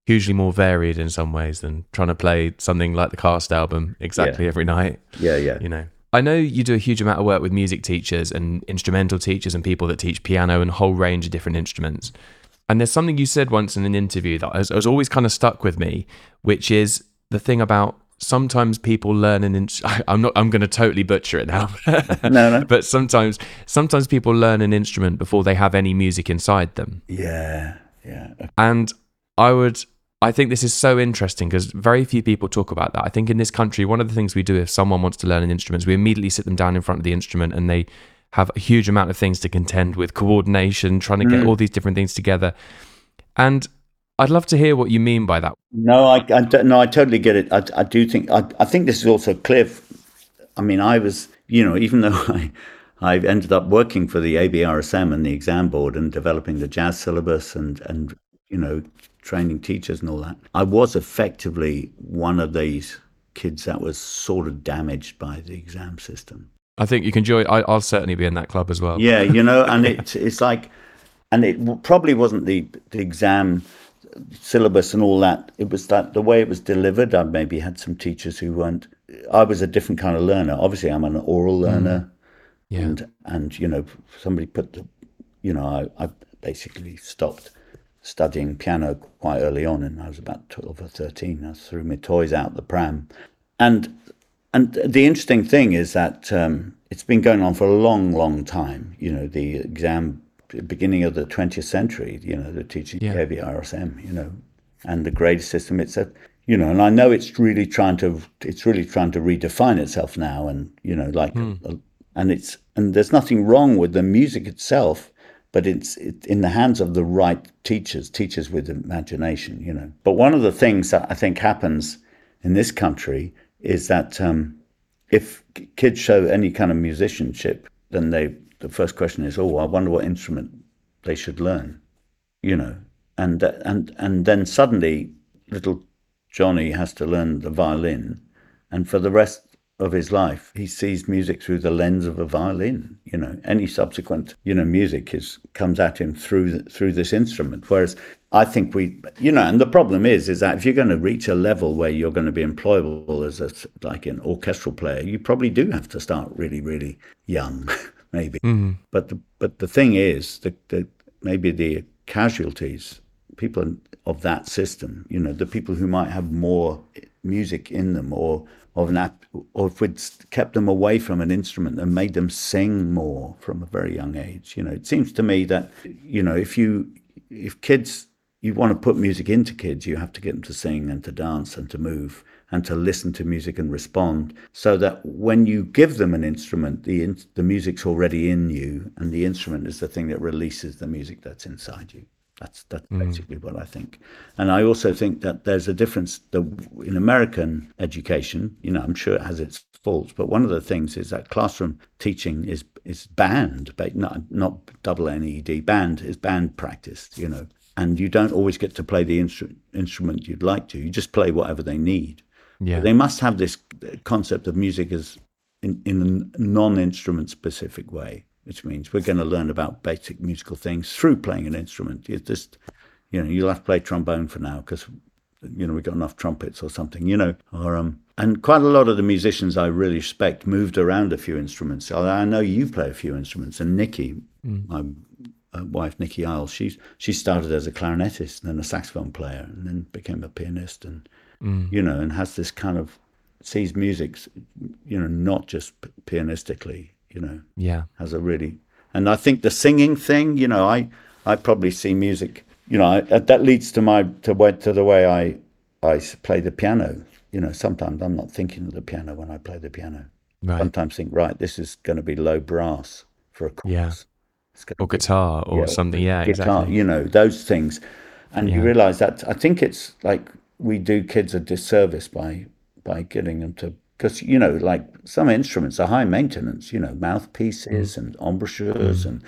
hugely more varied in some ways than trying to play something like the Cast album exactly every night. Yeah, yeah. You know, I know you do a huge amount of work with music teachers and instrumental teachers and people that teach piano and a whole range of different instruments. And there's something you said once in an interview that has, has always kind of stuck with me, which is the thing about sometimes people learn an. In- [laughs] I'm not. I'm going to totally butcher it now. No, no. [laughs] but sometimes, sometimes people learn an instrument before they have any music inside them. Yeah, yeah. And I would, I think this is so interesting because very few people talk about that. I think in this country, one of the things we do if someone wants to learn an instrument is we immediately sit them down in front of the instrument and they have a huge amount of things to contend with coordination, trying to get mm. all these different things together. And I'd love to hear what you mean by that. No, I, I don't, no, I totally get it. I, I do think I, I think this is also clear. I mean, I was, you know, even though [laughs] I, I ended up working for the ABRSM and the exam board and developing the jazz syllabus and and you know training teachers and all that, I was effectively one of these kids that was sort of damaged by the exam system. I think you can join. I, I'll certainly be in that club as well. Yeah, you know, [laughs] and it it's like, and it probably wasn't the the exam syllabus and all that. It was that the way it was delivered. I maybe had some teachers who weren't. I was a different kind of learner. Obviously, I'm an oral mm. learner, Yeah. and and you know, somebody put the, you know, I, I basically stopped studying piano quite early on, and I was about twelve or thirteen. I threw my toys out the pram, and and the interesting thing is that um, it's been going on for a long, long time. You know, the exam beginning of the 20th century. You know, the teaching Yeah. the RSM. You know, and the grade system. It's a you know, and I know it's really trying to it's really trying to redefine itself now, and you know, like, and it's and there's nothing wrong with the music itself. But it's it, in the hands of the right teachers, teachers with imagination, you know. But one of the things that I think happens in this country is that um, if kids show any kind of musicianship, then they the first question is, oh, I wonder what instrument they should learn, you know, and and and then suddenly little Johnny has to learn the violin, and for the rest of his life he sees music through the lens of a violin. You know, any subsequent you know music is comes at him through the, through this instrument. Whereas I think we, you know, and the problem is, is that if you're going to reach a level where you're going to be employable as a like an orchestral player, you probably do have to start really, really young, [laughs] maybe. Mm-hmm. But the but the thing is that that maybe the casualties, people of that system, you know, the people who might have more music in them, or of app, or if we'd kept them away from an instrument and made them sing more from a very young age, you know, it seems to me that you know if you if kids you want to put music into kids, you have to get them to sing and to dance and to move and to listen to music and respond so that when you give them an instrument, the, in, the music's already in you and the instrument is the thing that releases the music that's inside you. That's, that's mm. basically what I think. And I also think that there's a difference the, in American education, you know, I'm sure it has its faults, but one of the things is that classroom teaching is, is band, but not, not double NED, banned is band practice, you know and you don't always get to play the instru- instrument you'd like to. You just play whatever they need. Yeah. They must have this concept of music as in, in a non-instrument specific way, which means we're going to learn about basic musical things through playing an instrument. It's just, you know, you'll have to play trombone for now because, you know, we've got enough trumpets or something, you know, or um, and quite a lot of the musicians I really respect moved around a few instruments. I know you play a few instruments, and Nikki, my uh, wife Nikki Iles, she she started as a clarinetist and then a saxophone player, and then became a pianist, and you know, and has this kind of sees music, you know, not just pianistically, you know, yeah. has a really, and I think the singing thing, you know, I I probably see music, you know, I, that leads to my to way to the way I I play the piano. You know, sometimes I'm not thinking of the piano when I play the piano. Right. Sometimes think, right, this is going to be low brass for a chorus. Yeah. Or guitar or yeah, something. Yeah, guitar, exactly. you know, those things. and you realize that I think it's like we do kids a disservice by by getting them to because you know like some instruments are high maintenance you know mouthpieces mm. and embouchures mm. and,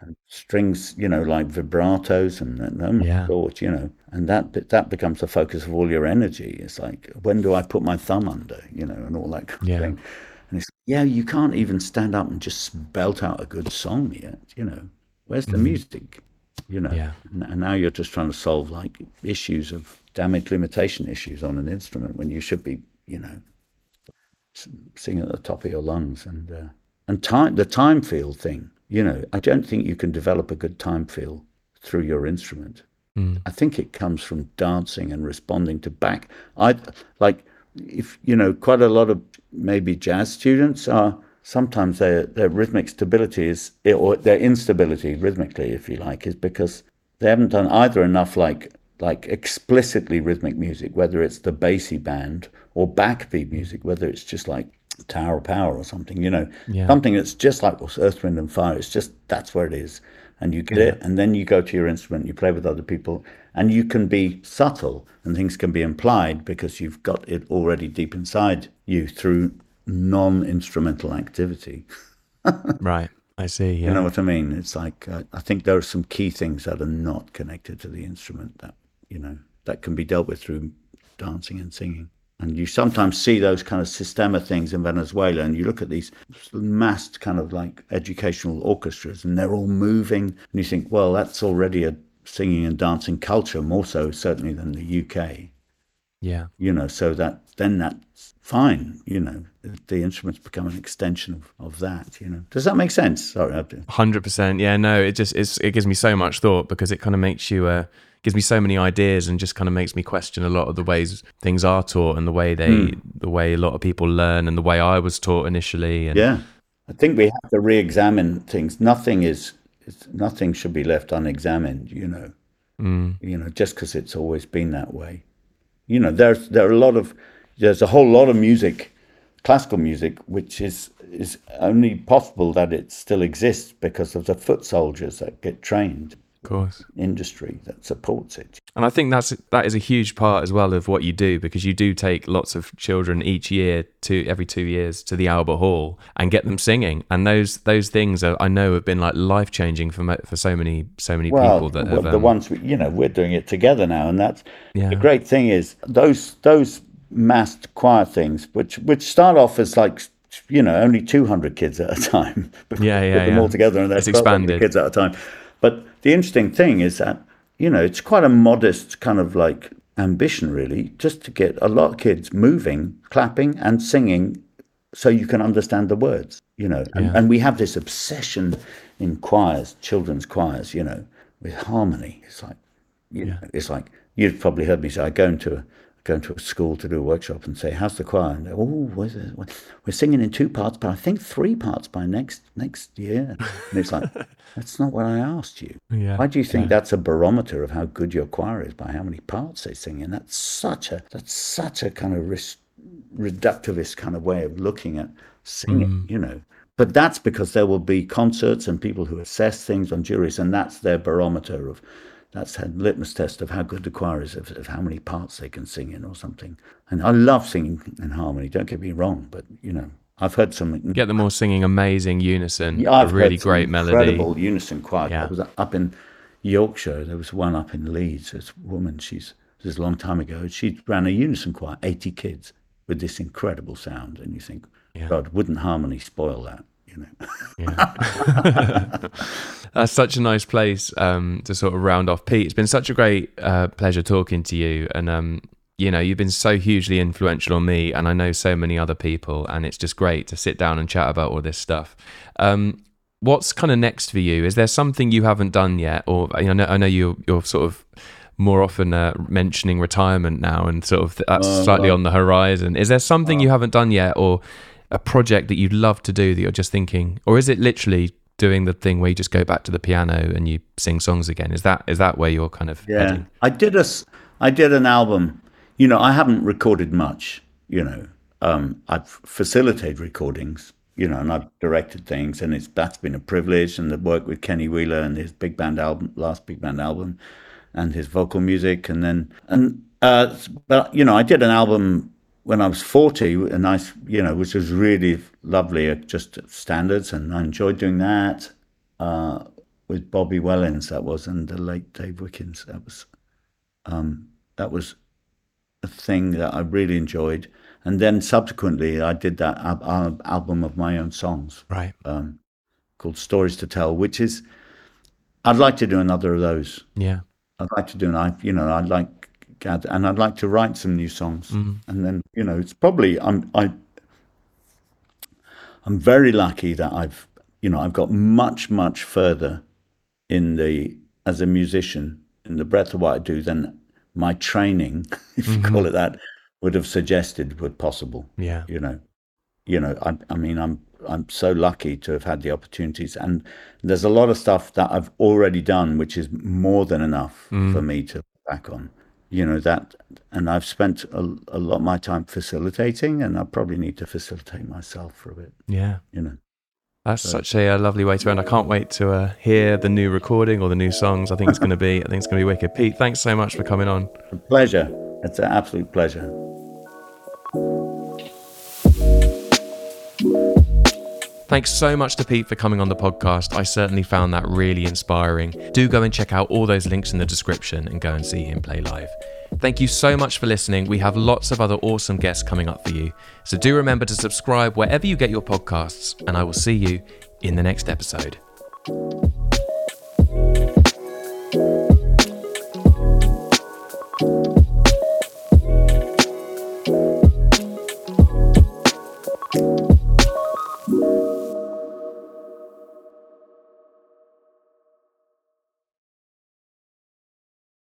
and strings you know like vibratos and, and oh Yeah. God, you know and that that becomes the focus of all your energy it's like when do I put my thumb under you know and all that kind Yeah. of thing and it's yeah you can't even stand up and just belt out a good song yet you know where's the mm-hmm. music you know. Yeah. and, and now you're just trying to solve like issues of damage limitation issues on an instrument when you should be you know s- singing at the top of your lungs and uh, and time the time feel thing you know i don't think you can develop a good time feel through your instrument. I think it comes from dancing and responding to back. I like if you know quite a lot of maybe jazz students are sometimes their their rhythmic stability is or their instability rhythmically if you like is because they haven't done either enough like like explicitly rhythmic music, whether it's the Basie band or backbeat music, whether it's just like Tower of Power or something, you know, Yeah. something that's just like Earth, Wind and Fire. It's just that's where it is, and you get it, and then you go to your instrument, you play with other people, and you can be subtle, and things can be implied because you've got it already deep inside you through non-instrumental activity. [laughs] Right. I see. Yeah. You know what I mean? It's like uh, I think there are some key things that are not connected to the instrument that you know that can be dealt with through dancing and singing. And you sometimes see those kind of sistema things in Venezuela, and you look at these massed kind of like educational orchestras, and they're all moving, and you think, well, that's already a singing and dancing culture, more so certainly than the UK yeah. you know, so that then that's fine, you know, the instruments become an extension of, of that, you know. Does that make sense? Sorry, I've Hundred percent. Yeah. No. It just it's, it gives me so much thought because it kind of makes you uh gives me so many ideas and just kind of makes me question a lot of the ways things are taught and the way they hmm. the way a lot of people learn and the way I was taught initially. And yeah. I think we have to re-examine things. Nothing is, nothing should be left unexamined, you know. Hmm. You know, just because it's always been that way. You know, there's there are a lot of there's a whole lot of music, classical music, which is is only possible that it still exists because of the foot soldiers that get trained. Of course. industry that supports it. And I think that's that is a huge part as well of what you do because you do take lots of children each year to every two years to the Albert Hall and get them singing, and those those things are, I know have been like life changing for for so many so many Well, people that well, have the um, ones we, you know we're doing it together now, and that's Yeah. the great thing is those those massed choir things, which which start off as like you know only two hundred kids at a time. Yeah, [laughs] yeah, Put them yeah. all together, and It's that's 1200 expanded. kids at a time. But the interesting thing is that you know it's quite a modest kind of like ambition, really, just to get a lot of kids moving, clapping, and singing so you can understand the words, you know. And, and we have this obsession in choirs, children's choirs, you know, with harmony. It's like, you know, it's like you've probably heard me say, I go into a go to a school to do a workshop and say, "How's the choir?" And oh, we're singing in two parts, but I think three parts by next next year. And it's like, [laughs] that's not what I asked you. Yeah, Why do you think that's a barometer of how good your choir is by how many parts they sing? And that's such a that's such a kind of res- reductivist kind of way of looking at singing, mm. you know. But that's because there will be concerts and people who assess things on juries, and that's their barometer of that's a litmus test of how good the choir is, of, of how many parts they can sing in or something. And I love singing in harmony. Don't get me wrong, but you know, I've heard some get them all singing amazing unison, yeah, I've a really great melody. incredible unison choir. Yeah. I was up in Yorkshire. There was one up in Leeds. This woman, she's this is a long time ago. She ran a unison choir, eighty kids, with this incredible sound. And you think, God, wouldn't harmony spoil that? You know. That's such a nice place um, to sort of round off. Pete, it's been such a great uh, pleasure talking to you, and um, you know you've been so hugely influential on me, and I know so many other people, and it's just great to sit down and chat about all this stuff. Um, what's kind of next for you? Is there something you haven't done yet, or I know I know you're you're sort of more often uh, mentioning retirement now, and sort of that's slightly on the horizon. Is there something you haven't done yet, or a project that you'd love to do that you're just thinking, or is it literally doing the thing where you just go back to the piano and you sing songs again? Is that is that where you're kind of Yeah, heading? I did a I did an album. You know, I haven't recorded much. You know, um, I've facilitated recordings. You know, and I've directed things, and it's that's been a privilege. And the work with Kenny Wheeler and his big band album, last big band album, and his vocal music, and then and uh, but you know, I did an album when I was forty, a nice you know, which was really lovely, uh, just standards, and I enjoyed doing that uh, with Bobby Wellins. That was and the late Dave Wickins. That was um, that was a thing that I really enjoyed. And then subsequently, I did that al- album of my own songs, Right. um, called Stories to Tell, which is I'd like to do another of those. Yeah. I'd like to do an I, you know, I'd like, and I'd like to write some new songs, mm-hmm. and then you know, it's probably I'm I. I'm very lucky that I've, you know, I've got much much further in the as a musician in the breadth of what I do than my training, [laughs] if you call mm-hmm. it that, would have suggested were possible. Yeah. You know, you know, I, I mean, I'm I'm so lucky to have had the opportunities, and there's a lot of stuff that I've already done, which is more than enough mm. for me to back on. You know that, and I've spent a, a lot of my time facilitating, and I probably need to facilitate myself for a bit. Yeah. You know, That's such a, uh lovely way to end. I can't wait to uh, hear the new recording or the new songs. I think it's going to be. I think it's going to be wicked. Pete, thanks so much for coming on. a pleasure. It's an absolute pleasure. Thanks so much to Pete for coming on the podcast. I certainly found that really inspiring. Do go and check out all those links in the description and go and see him play live. Thank you so much for listening. We have lots of other awesome guests coming up for you. So do remember to subscribe wherever you get your podcasts, and I will see you in the next episode.